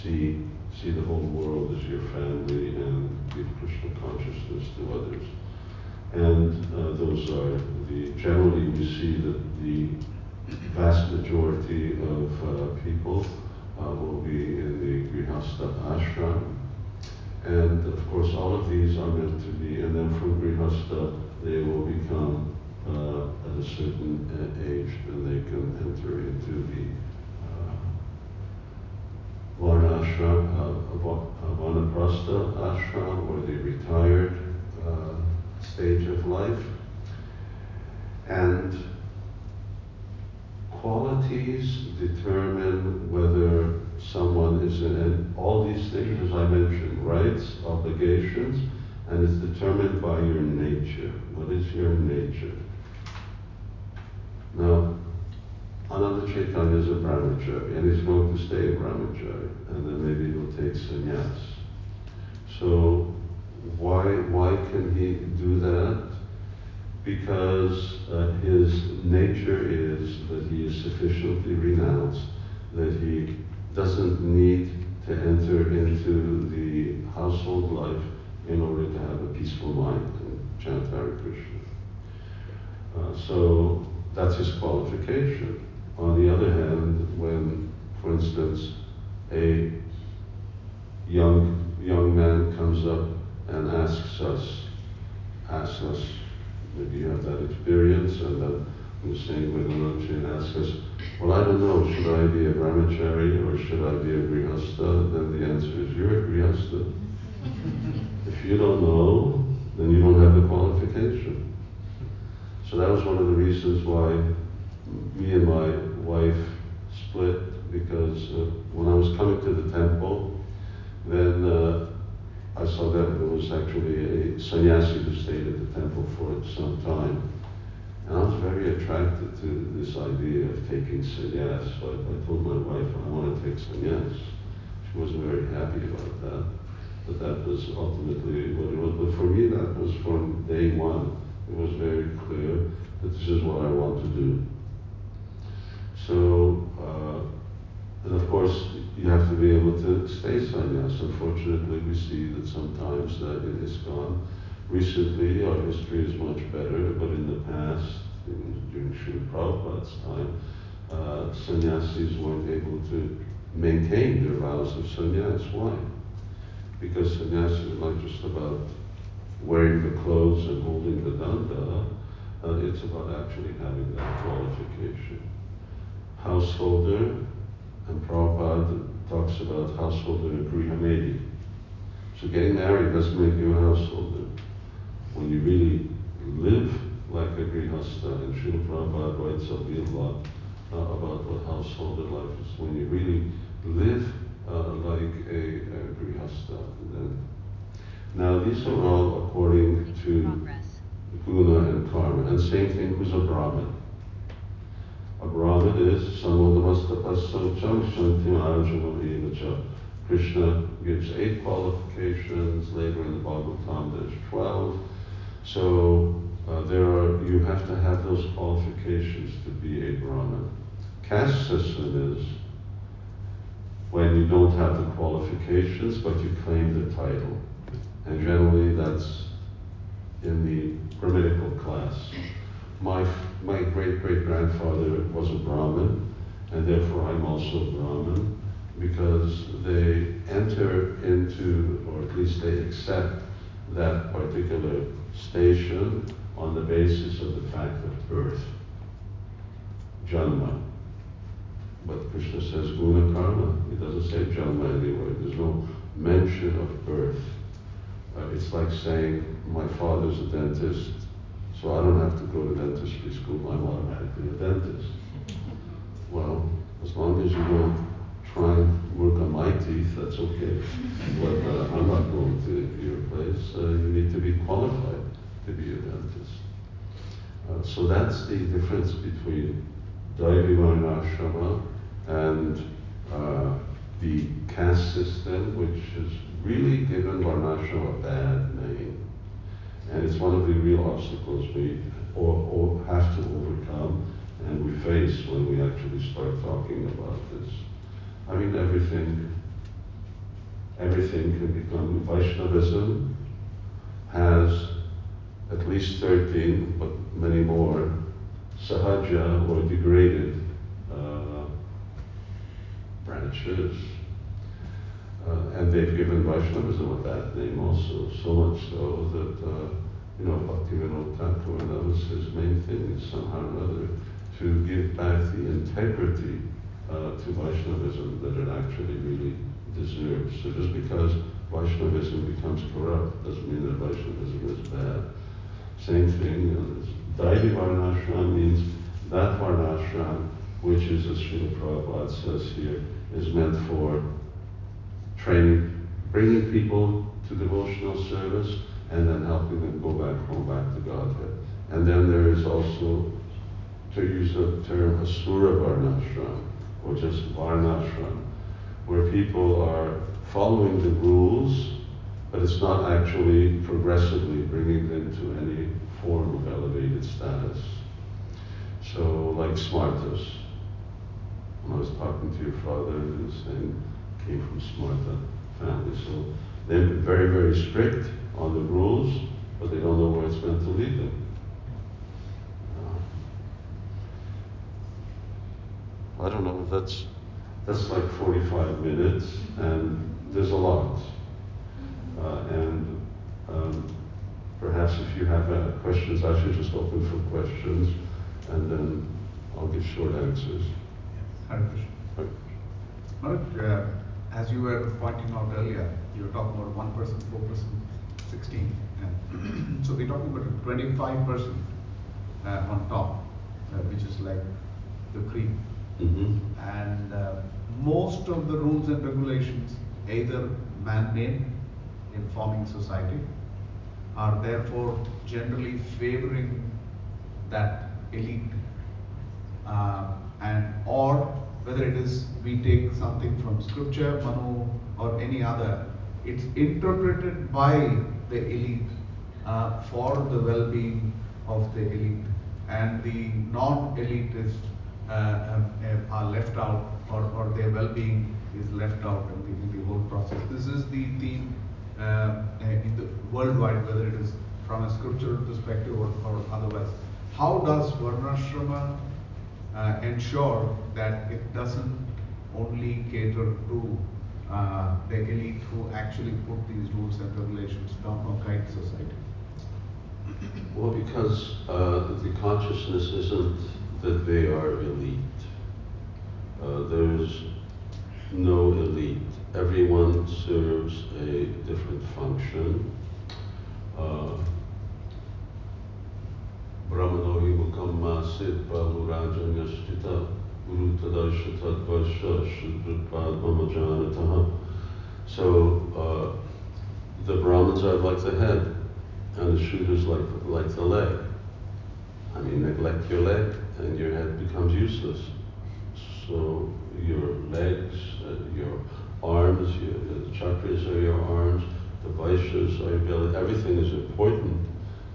see see the whole world as your family and give Krishna consciousness to others. And uh, those are the generally we see that the vast majority of uh, people uh, will be in the Grihastha ashram. And of course, all of these are meant to be, and then from Grihastha, they will become uh, at a certain uh, age, and they can enter into the Varnashram, uh, Vanaprastha ashram, or the retired uh, stage of life. And qualities determine whether someone is in, all these things, as I mentioned, rights, obligations, and it's determined by your nature. What is your nature? Now, Ananda Chaitanya is a brahmachari, and he's going to stay a brahmachari, and then maybe he'll take sannyas. So, why why can he do that? because uh, his nature is that he is sufficiently renounced that he doesn't need to enter into the household life in order to have a peaceful mind and chant Hare Krishna. Uh, so that's his qualification. On the other hand, when, for instance, a young young man comes up and asks us, asks us Maybe you have that experience, and then the Ananchi and ask us, well, I don't know, should I be a brahmachari or should I be a grihastha? Then the answer is, you're a grihastha. [laughs] if you don't know, then you don't have the qualification. So that was one of the reasons why me and my wife split, because uh, when I was coming to the temple, then uh, I saw that there was actually a sannyasi who stayed at the temple for some time. And I was very attracted to this idea of taking sannyas. So I, I told my wife, I want to take sannyas. She wasn't very happy about that. But that was ultimately what it was. But for me, that was from day one. It was very clear that this is what I want to do. So, uh, and of course, you have to be able to stay sannyas. Unfortunately, we see that sometimes that it is gone. recently our history is much better, but in the past, in, during Srila Prabhupada's time, uh, sannyasis weren't able to maintain their vows of sannyas. Why? Because sannyas is not just about wearing the clothes and holding the danda, uh, it's about actually having that qualification. Householder, and Prabhupada talks about householder grihamedhi. So getting married doesn't make you a householder. When you really live like a grihastha, and Srila Prabhupada writes a lot uh, about what householder life is. When you really live uh, like a, a grihasta, then now these are all according to guna and karma, and same thing who's a brahmin. A brahmin is samudamastapassamcham shantim arjunam evacha. Krishna gives eight qualifications. Later in the Bhagavatam, there's twelve. So uh, there are you have to have those qualifications to be a brahmin. Caste system is when you don't have the qualifications but you claim the title. And generally that's in the Brahminical class. My, my great great grandfather was a Brahmin, and therefore I'm also a Brahmin, because they enter into, or at least they accept that particular station on the basis of the fact of birth, Janma. But Krishna says guna karma. He doesn't say janma anywhere. There's no mention of birth. Uh, it's like saying, my father's a dentist, so I don't have to go to dentistry school. I'm automatically a dentist. Well, as long as you don't try and work on my teeth, that's okay. But uh, I'm not going to your place. Uh, you need to be qualified to be a dentist. Uh, so that's the difference between Daivi Varnashrama and uh, the caste system, which has really given Varnashrama a bad name. And it's one of the real obstacles we all, have to overcome and we face when we actually start talking about this. I mean, everything, everything can become Vaishnavism has at least 13, but many more, sahaja or degraded uh, branches. Uh, and they've given Vaishnavism a bad name also, so much so that, uh, you know, Bhakti Bhaktivinoda Thakur, that was his main thing, is somehow or other to give back the integrity uh, to Vaishnavism that it actually really deserves. So just because Vaishnavism becomes corrupt doesn't mean that Vaishnavism is bad. Same thing, know, Daivi Varnashram means that Varnashram, which is, as Srila Prabhupada says here, is meant for training, bringing people to devotional service, and then helping them go back home, back to Godhead. And then there is also, to use the term, Asura Varnashram, or just Varnashram, where people are following the rules, but it's not actually progressively bringing them to any form of elevated status. So, like Smartas, when I was talking to your father, and saying, came from Smarta family. So they're very, very strict on the rules, but they don't know where it's meant to lead them. Uh, I don't know, if that's, that's like 45 minutes, and there's a lot. Uh, and um, perhaps if you have uh, questions, I should just open for questions, and then I'll give short answers. Yes. Hare Krishna. Manoj, uh, as you were pointing out earlier, you were talking about 1%, 4%, 16. And [clears throat] so we're talking about 25% uh, on top, uh, which is like the cream. Mm-hmm. And uh, most of the rules and regulations, either man-made in forming society, are therefore generally favoring that elite, uh, and or whether it is we take something from scripture, Manu, or any other, it's interpreted by the elite uh, for the well-being of the elite, and the non-elitists uh, uh, are left out, or, or their well-being is left out in the, in the whole process. This is the theme uh, in the worldwide, whether it is from a scriptural perspective or, or otherwise. How does Varnashrama uh, ensure that it doesn't only cater to uh, the elite who actually put these rules and regulations down or guide society? Well, because uh, the consciousness isn't that they are elite. Uh, there's no elite. Everyone serves a different function. Uh, Brahmanohi So uh, the Brahmins are like the head, and the Shudras like, like the leg. I mean, neglect your leg, and your head becomes useless. So your legs, uh, your arms, your, the Kshatriyas are your arms, the vaishyas are your belly, everything is important.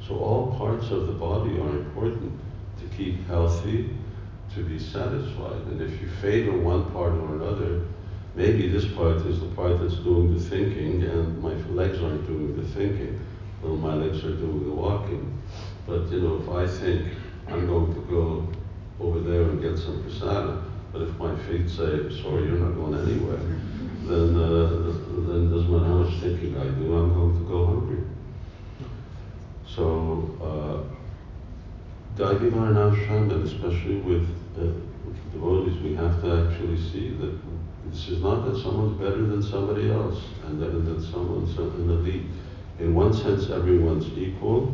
So all parts of the body are important keep healthy, to be satisfied. And if you favor one part or another, maybe this part is the part that's doing the thinking and my legs aren't doing the thinking. Well, my legs are doing the walking. But you know, if I think I'm going to go over there and get some prasada, but if my feet say, sorry, you're not going anywhere, then, uh, then doesn't matter how much thinking I do, I'm going to go hungry. So, uh, Daivi Varnashram, and especially with uh, devotees, we have to actually see that this is not that someone's better than somebody else and that, that someone's an elite. In one sense, everyone's equal,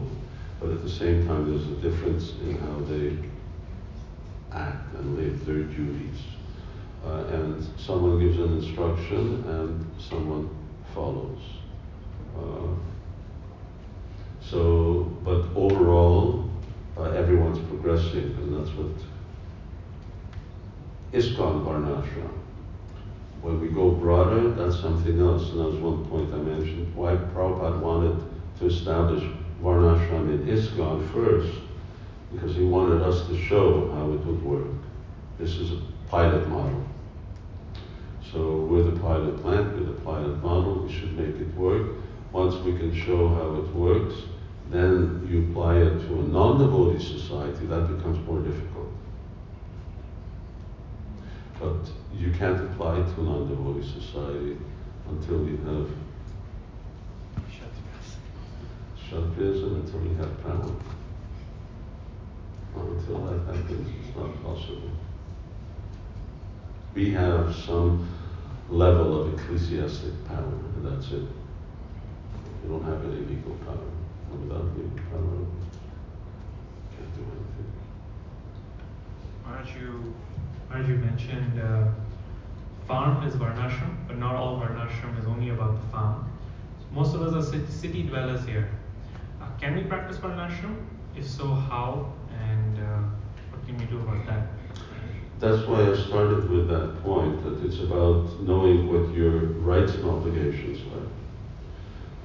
but at the same time, there's a difference in how they act and live their duties. Uh, and someone gives an instruction and someone follows. Uh, so, but overall, uh, everyone's progressing, and that's what ISKCON Varnashram. When we go broader, that's something else, and that was one point I mentioned. Why Prabhupada wanted to establish Varnashram in ISKCON first, because he wanted us to show how it would work. This is a pilot model. So we're the pilot plant, we're the pilot model, we should make it work. Once we can show how it works, then you apply it to a non-devotee society, that becomes more difficult. But you can't apply it to a non-devotee society until we have Kshatriyas and until we have power. Until that happens, it's not possible. We have some level of ecclesiastic power, and that's it. We don't have any legal power. Without can't do anything. Maharaj, you, Maharaj, you mentioned uh, farm is Varnashram, but not all Varnashram is only about the farm. Most of us are city dwellers here. Uh, can we practice Varnashram? If so, how? And uh, what can we do about that? That's why I started with that point that it's about knowing what your rights and obligations are.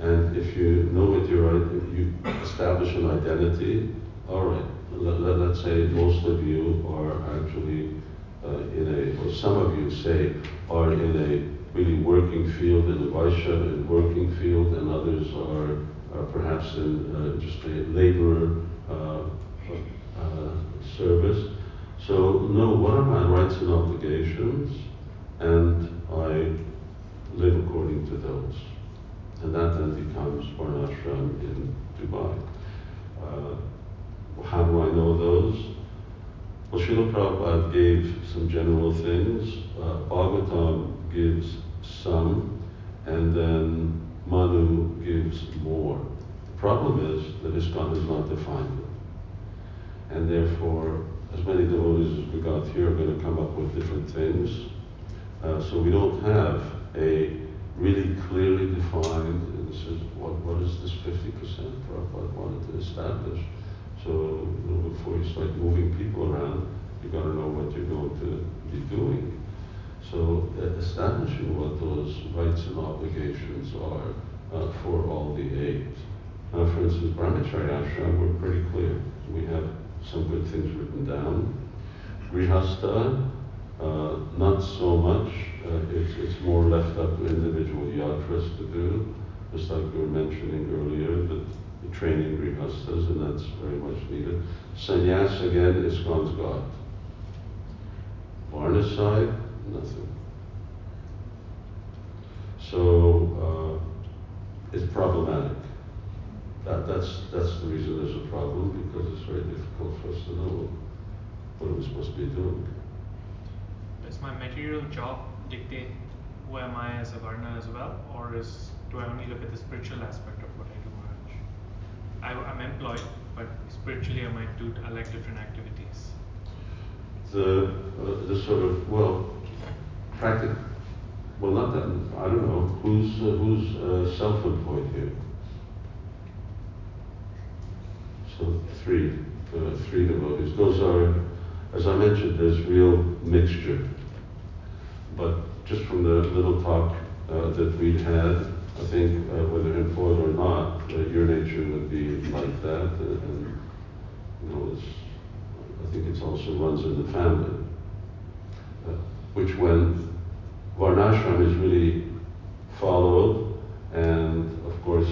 And if you know what your right, if you establish an identity, all right. Let, let's say most of you are actually uh, in a, or some of you say, are in a really working field in the Vaishya and working field, and others are, are perhaps in uh, just a laborer uh, uh service so, know what are my rights and obligations, and I live according to those. And that then becomes Varnashram in Dubai. Uh, how do I know those? Well, Srila Prabhupada gave some general things. Uh, Bhagavatam gives some, and then Manu gives more. The problem is that ISKCON has not defined it. And therefore, as many devotees as we got here are going to come up with different things. Uh, so we don't have a really clearly defined, this is what, what is this 50% Prabhupada wanted to establish. So you know, before you start moving people around, you got to know what you're going to be doing. So uh, establishing what those rights and obligations are uh, for all the eight. For instance, Brahmacharya ashram, we're pretty clear. We have some good things written down. Grihastha, uh, not so much. Uh, it's, it's more left up to individual yatras to do, just like you were mentioning earlier, the, the training grihasthas, and that's very much needed. Sannyas, again, is God's God. Varna side, nothing. So uh, it's problematic. That, that's, that's the reason there's a problem, because it's very difficult for us to know what we're we supposed to be doing. Does my material job dictate who am I as a Varna as well, or is do I only look at the spiritual aspect of what I do, Maharaj? I, am employed, but spiritually I might do I like different activities. the, uh, the sort of, well, practical, well, not that, I don't know, who's, uh, who's uh, self-employed here? So three, uh, three devotees. Those are, as I mentioned, there's real mixture. But just from the little talk uh, that we'd had, I think uh, whether employed or not, uh, your nature would be like that, and, and you know, I think it also runs in the family. Uh, which when Varnashram is really followed, and of course,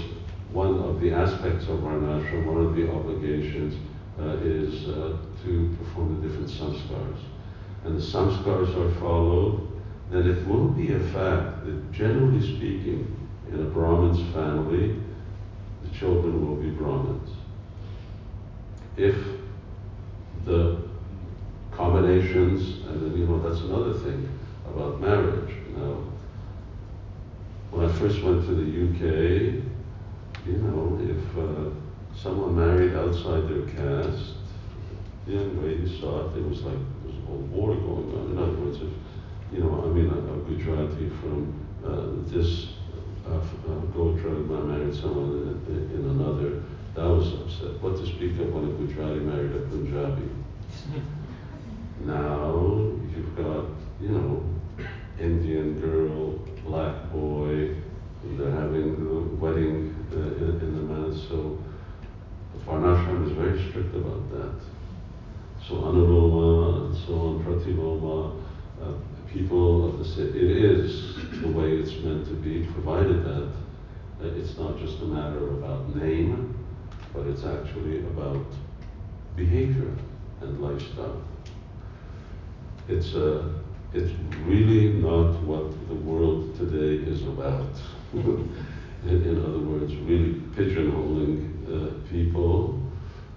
one of the aspects of Varnashram, one of the obligations, uh, is to perform the different samskars. And the samskars are followed, then it will be a fact that generally speaking, in a Brahmin's family, the children will be Brahmins. If the combinations, and then, you know, that's another thing about marriage. Now, when I first went to the UK, you know, if uh, someone married outside their caste, the young lady saw it, it was like there was a whole war going on. In other words, if, you know, I mean, a, a Gujarati from uh, this uh, uh, Gotra married someone in, in another, that was upset. What to speak of when a Gujarati married a Punjabi? [laughs] now you've got, you know, Indian girl, black boy, they're having the wedding uh, in, in, the manner. So the Varnashram is very strict about that. So Anuloma and so on, Pratiloma, uh, people of the city, it is the way it's meant to be, provided that uh, it's not just a matter about name, but it's actually about behavior and lifestyle. It's uh, it's really not what the world today is about. [laughs] in, in, other words, really pigeonholing uh, people,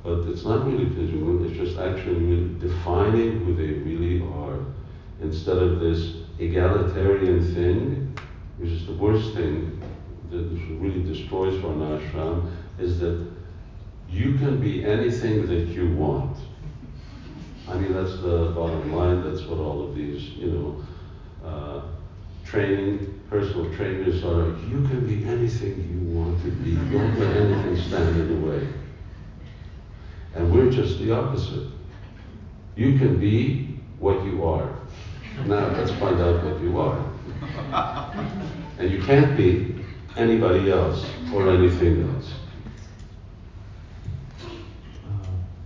but it's not really pigeonholing, it's just actually really defining who they really are. Instead of this egalitarian thing, which is the worst thing that really destroys Varnashram, is that you can be anything that you want. I mean, that's the bottom line. That's what all of these, you know, uh, training, personal trainers are. You can be anything you want to be. Don't let anything stand in the way. And we're just the opposite. You can be what you are. Now let's find out what you are. and you can't be anybody else or anything else.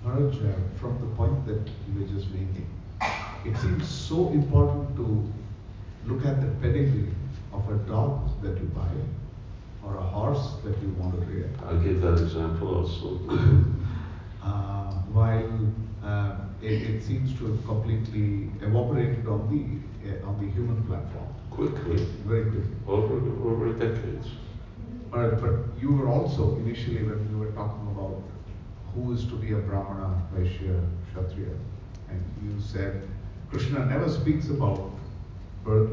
Maharaj, uh, from the point that you were just making, it seems so important to look at the pedigree of a dog that you buy or a horse that you want to rear. I'll give that example also. [coughs] uh, while uh, it, it, seems to have completely evaporated on the uh, on the human platform. Quickly. Very quickly. Over over decades. But, but you were also initially when we were talking about who is to be a Brahmana, Vaishya, Kshatriya. And you said Krishna never speaks about birth.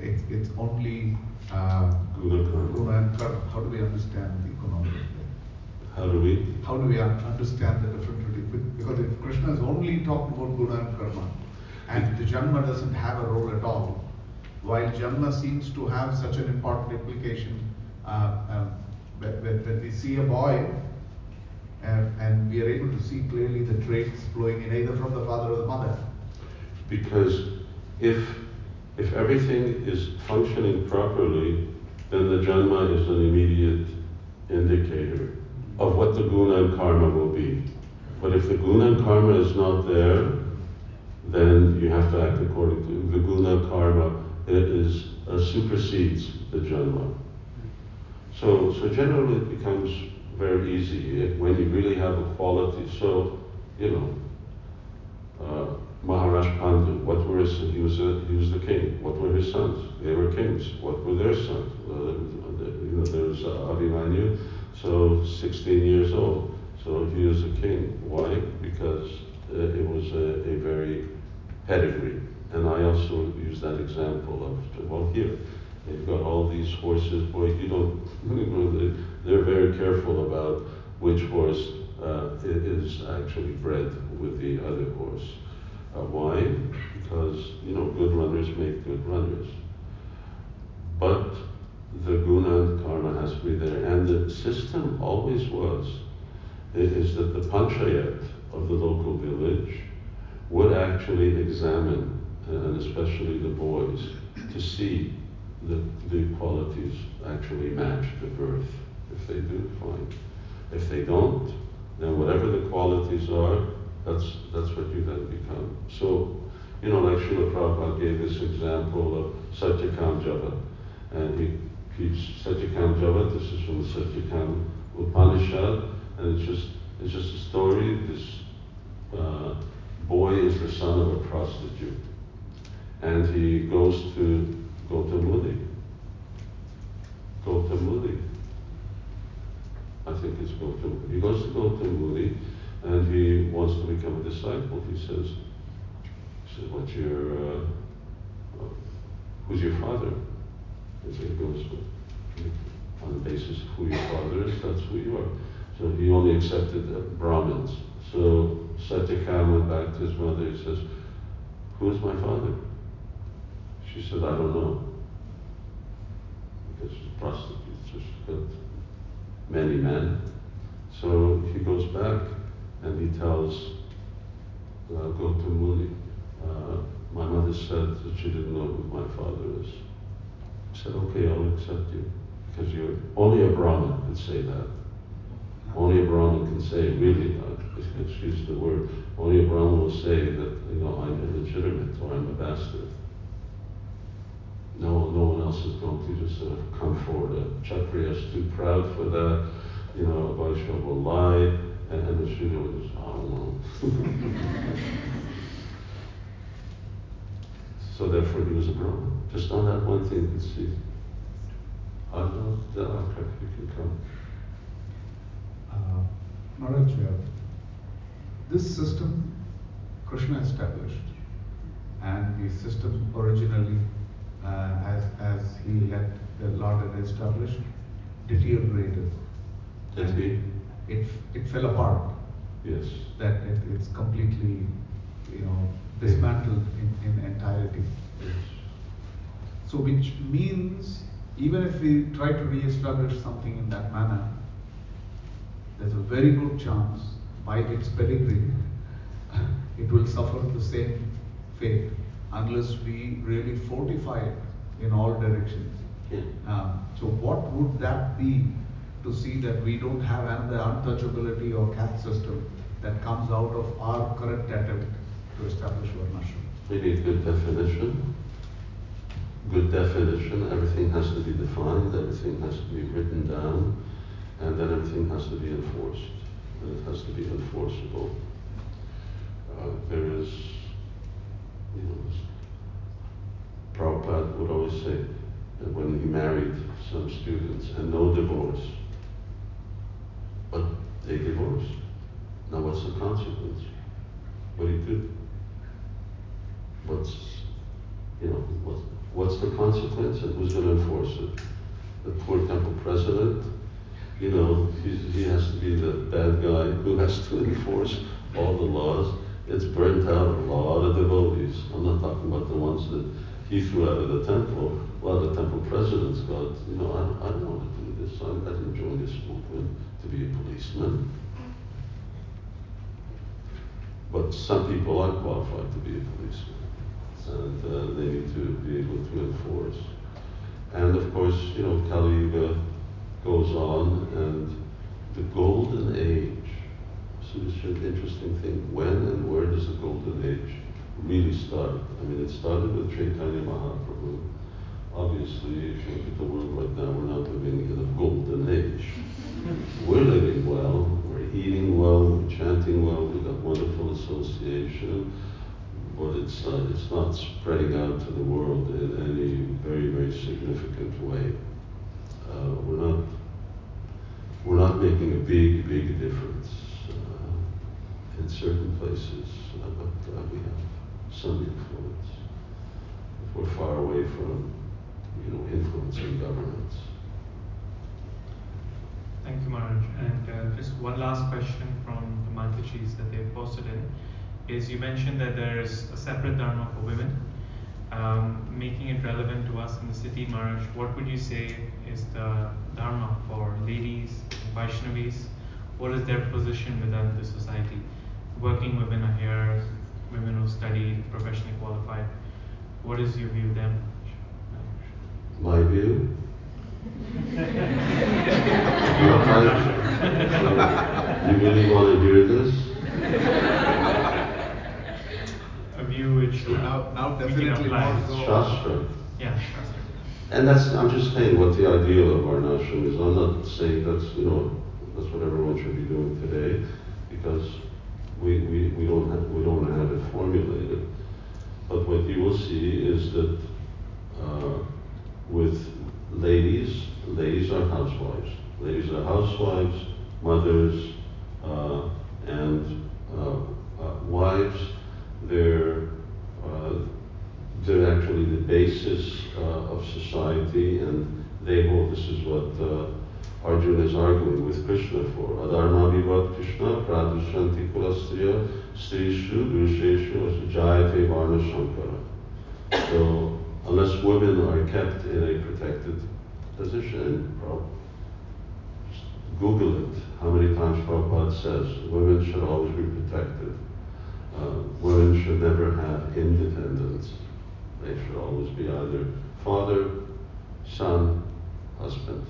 It, it's only uh, guna, guna and karma. How do we understand the economic How do we? How do we understand the different Because if Krishna is only talking about guna and karma, and the Janma doesn't have a role at all, while Janma seems to have such an important implication, uh, um, when, when we see a boy, and, and we are able to see clearly the traits flowing in either from the father or the mother. Because if if everything is functioning properly, then the janma is an immediate indicator of what the guna and karma will be. But if the guna karma is not there, then you have to act according to the guna karma. It is uh, supersedes the janma. So so generally it becomes very easy when you really have a quality. So, you know, uh, Maharaj Pandu, what were his, he was, a, he was the king. What were his sons? They were kings. What were their sons? Uh, you know, there's uh, Abhimanyu, so 16 years old. So he was a king. Why? Because uh, it was a, a very pedigree. And I also use that example of, well, here, they've got all these horses. Boy, you don't, [laughs] they're very careful about which horse uh, is actually bred with the other horse. Uh, why? Because, you know, good runners make good runners. But the guna and karma has to be there. And the system always was, is that the panchayat of the local village would actually examine, uh, and especially the boys, to see that the qualities actually match the birth. If they do, fine. If they don't, then whatever the qualities are, that's, that's what you then become. So, you know, like Srila Prabhupada gave this example of Satyakam Java. And he keeps Satyakam Java, this is from the Satyakam Upanishad, and it's just, it's just a story. This uh, boy is the son of a prostitute. And he goes to Gautamuni. Gautamuni. I think it's Gautam. He goes to Gautamuni and he wants to become a disciple. He says, he says what's your, uh, who's your father? And so he goes, on the basis of who your father is, that's who you are. So he only accepted uh, Brahmins. So Satyakam went back to his mother. He says, Who is my father? She said, I don't know. Because she's a prostitute, so she's got many men. So he goes back and he tells uh, Gautamuni, uh, my mother said that she didn't know who my father is. He said, okay, I'll accept you. Because you're only a Brahmin could say that. Only a Brahmin can say, really, uh, excuse the word, only a Brahmin will say that, you know, I'm illegitimate or I'm a bastard. No, no one else is going to just sort of come forward. A Kshatriya is too proud for that. You know, a Vaishya will lie, and, and the Shudra will just, I don't know. [laughs] so therefore he was a Brahmin. Just on that one thing you can see. I don't know that okay, you can come. Uh, Maharaj, this system Krishna established, and the system originally uh, as, as he had the Lord established, deteriorated. Did he? It, it fell apart. Yes. That it, it's completely, you know, dismantled in, in entirety. Yes. So which means even if we try to re-establish something in that manner, there's a very good chance by its pedigree [laughs] it will suffer the same fate unless we really fortify it in all directions. Um, so what would that be to see that we don't have another untouchability or caste system that comes out of our current attempt to establish Varnashram? We need good definition. Good definition. Everything has to be defined. Everything has to be written down, and then everything has to be enforced. And it has to be enforceable. Uh, there is you know, Prabhupada would always say that when he married some students and no divorce, but they divorced. Now what's the consequence? What do you do? What's, you know, what's, what's the consequence and who's going to enforce it? The poor temple president, you know, he has to be the bad guy who has to enforce all the laws it's burnt out a lot of devotees. I'm not talking about the ones that he threw out of the temple. A lot of the temple presidents got, you know, I, I don't want to do this. I, I didn't join this movement to be a policeman. But some people are qualified to be a policeman, and uh, they need to be able to enforce. And of course, you know, Kali Yuga goes on, and the golden age so this is an interesting thing. When and where does the golden age really start? I mean, it started with Chaitanya Mahaprabhu. Obviously, if you look at the world right now, we're not living in a golden age. [laughs] we're living well, we're eating well, we're chanting well, we've got wonderful association, but it's, uh, it's not spreading out to the world in any very, very significant way. Uh, we're not we're not making a big, big difference in certain places, uh, but uh, we have some influence. If we're far away from, you know, influencing governments. Thank you, Maharaj. And uh, just one last question from the Matajis that they've posted in is you mentioned that there's a separate dharma for women. Um, making it relevant to us in the city, Maharaj, what would you say is the dharma for ladies, Vaishnavis? What is their position within the society? Working women are here, women who study, professionally qualified. What is your view then? My view? [laughs] you really want to hear this? A view which Now, now definitely apply. more so. Shastra. Yeah, Shastra. And that's, I'm just saying what the ideal of our nation is. I'm not saying that's, you know, that's what everyone should be doing today, because we, we, we don't have, we don't have it formulated. But what you will see is that, uh, with ladies, ladies are housewives. Ladies are housewives, mothers, uh, and, uh, uh, wives. They're, uh, they're actually the basis uh, of society, and they hold this is what uh, Arjuna is arguing with Krishna for. Adharma vivat Krishna pradushanti kulastriya strishu dusheshu jayate varna shankara. So unless women are kept in a protected position, Google it, how many times Prabhupada says women should always be protected. Uh, women should never have independence. They should always be either father, son, husband.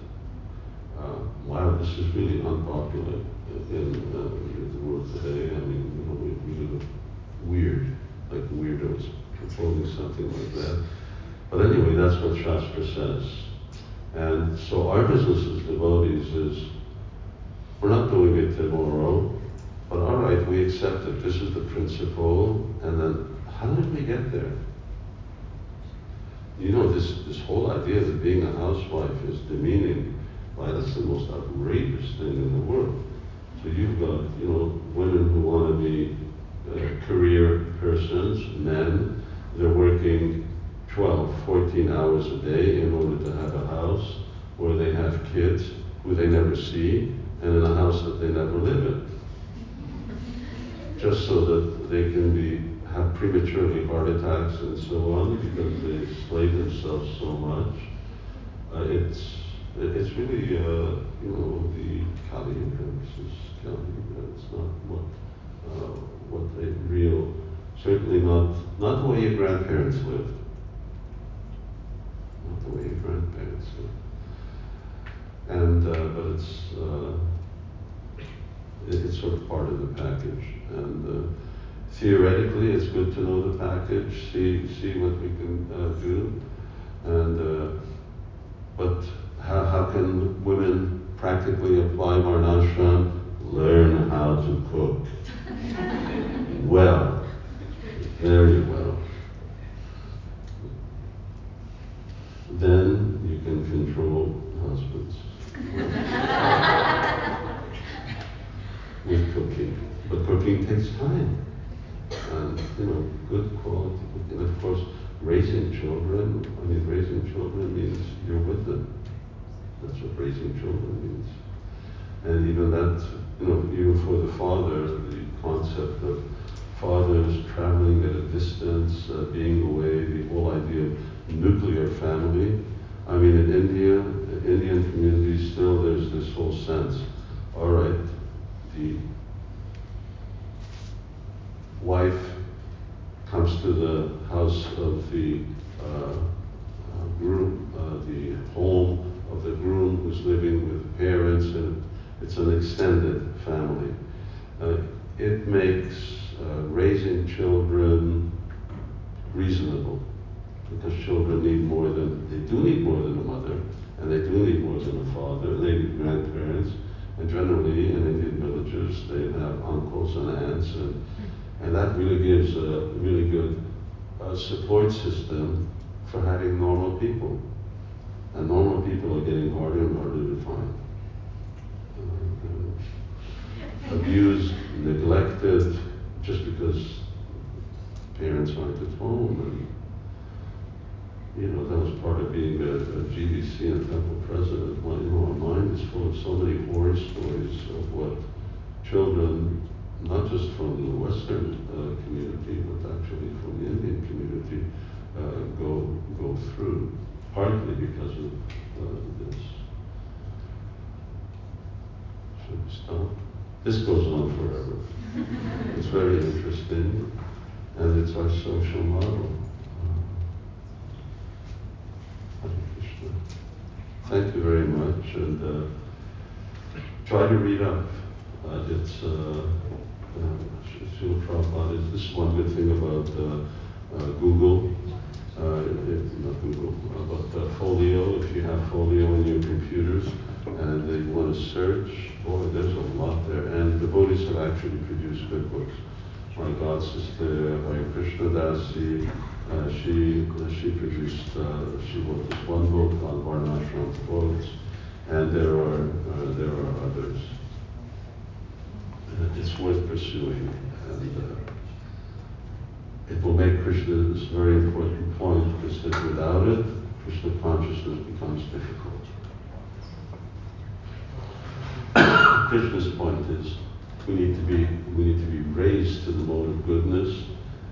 Uh, wow, this is really unpopular in, uh, the world today. I mean, you know, we, look weird, like weirdos, proposing something like that. But anyway, that's what Shastra says. And so our business as devotees is, we're not doing it tomorrow, but all right, we accept that this is the principle, and then how did we get there? You know, this, this whole idea that being a housewife is demeaning, why, that's the most outrageous thing in the world. So you've got, you know, women who want to be uh, career persons, men, they're working 12, 14 hours a day in order to have a house where they have kids who they never see and in a house that they never live in. Just so that they can be have prematurely heart attacks and so on because they slave themselves so much. Uh, it's it's really uh, you know the Kali is Kali. It's not what uh, what a real certainly not not the way your grandparents lived. Not the way your grandparents lived. And uh, but it's uh, it- it's sort of part of the package and. Theoretically, it's good to know the package, see, see what we can uh, do. And, uh, but how, how can women practically apply Varnashram? Learn how to cook. [laughs] well, very well. Then you can control husbands with cooking. But cooking takes time and you know, good quality. And of course, raising children. I mean, raising children means you're with them. That's what raising children means. And even that, you know, even for the father, the concept of fathers traveling at a distance, uh, being away, the whole idea of nuclear family. I mean, in India, in Indian communities, still there's this whole sense. All right, the wife comes to the house of the uh, uh, groom, uh, the home of the groom who's living with parents, and it's an extended family. Uh, it makes uh, raising children reasonable because children need more than they do need more than a mother, and they do need more than a father. They need grandparents, and generally in Indian villages they have uncles and aunts and and that really gives a really good uh, support system for having normal people. And normal people are getting harder and harder to find. Uh, abused, neglected, just because parents aren't at home. And, you know, that was part of being a, a and temple president. My, you know, our mind is full of so many horror stories of what children, not just from the Western uh, community, but actually from the Indian community, uh, go, go through, partly because of uh, this. Should we stop? This goes on forever. it's very interesting, and it's our social model. Uh, Thank you very much, and uh, try to read up. Uh, it's uh, Srila Prabhupada is this is one good thing about uh, uh, Google. Uh, it, not Google, but Folio. If you have Folio in your computers and you want to search, boy, there's a lot there. And devotees have actually produced good books. My god sister Hare Krishna Dasi, uh, she she produced uh, she wrote this one book on Varnashram quotes, and there are uh, there are others. It's worth pursuing, and uh, it will make Krishna this very important point because that without it, Krishna consciousness becomes difficult. [coughs] Krishna's point is we need to be we need to be raised to the mode of goodness,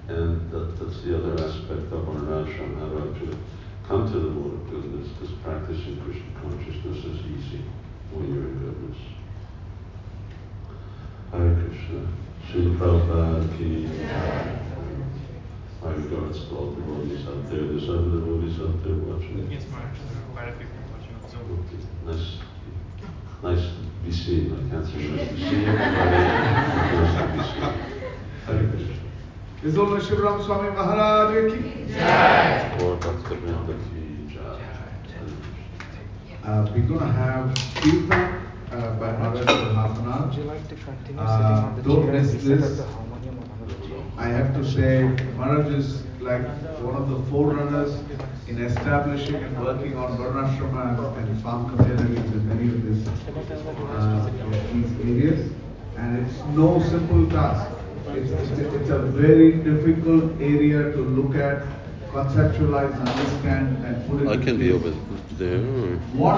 and that, that's the other aspect of our ashram, how to come to the mode of goodness, because practicing Krishna consciousness is easy when you're in goodness. Hare Krishna. Srila Prabhupada ki My regards to all the devotees out there. There's other devotees out there watching. Yes, Maharaj, there are quite a few people watching on Zoom. Okay. Nice, nice to be seen. I can't say nice to see everybody. nice to be seen. Hare Krishna. His Holiness Shivaram Swami Maharaj ki. Or Bhaktivinoda ki jai. Uh, we're gonna have Kirtan uh, by Maharaj for half an hour. Would you like to continue Uh, sitting on the don't chair miss and this. the harmonium on? I have to say, Maharaj is like one of the forerunners in establishing and working on Varnashrama and farm communities in many of these, uh, these areas. And it's no simple task. It's, it's, it's a very difficult area to look at, conceptualize, understand, and put it I into can be place. over there. What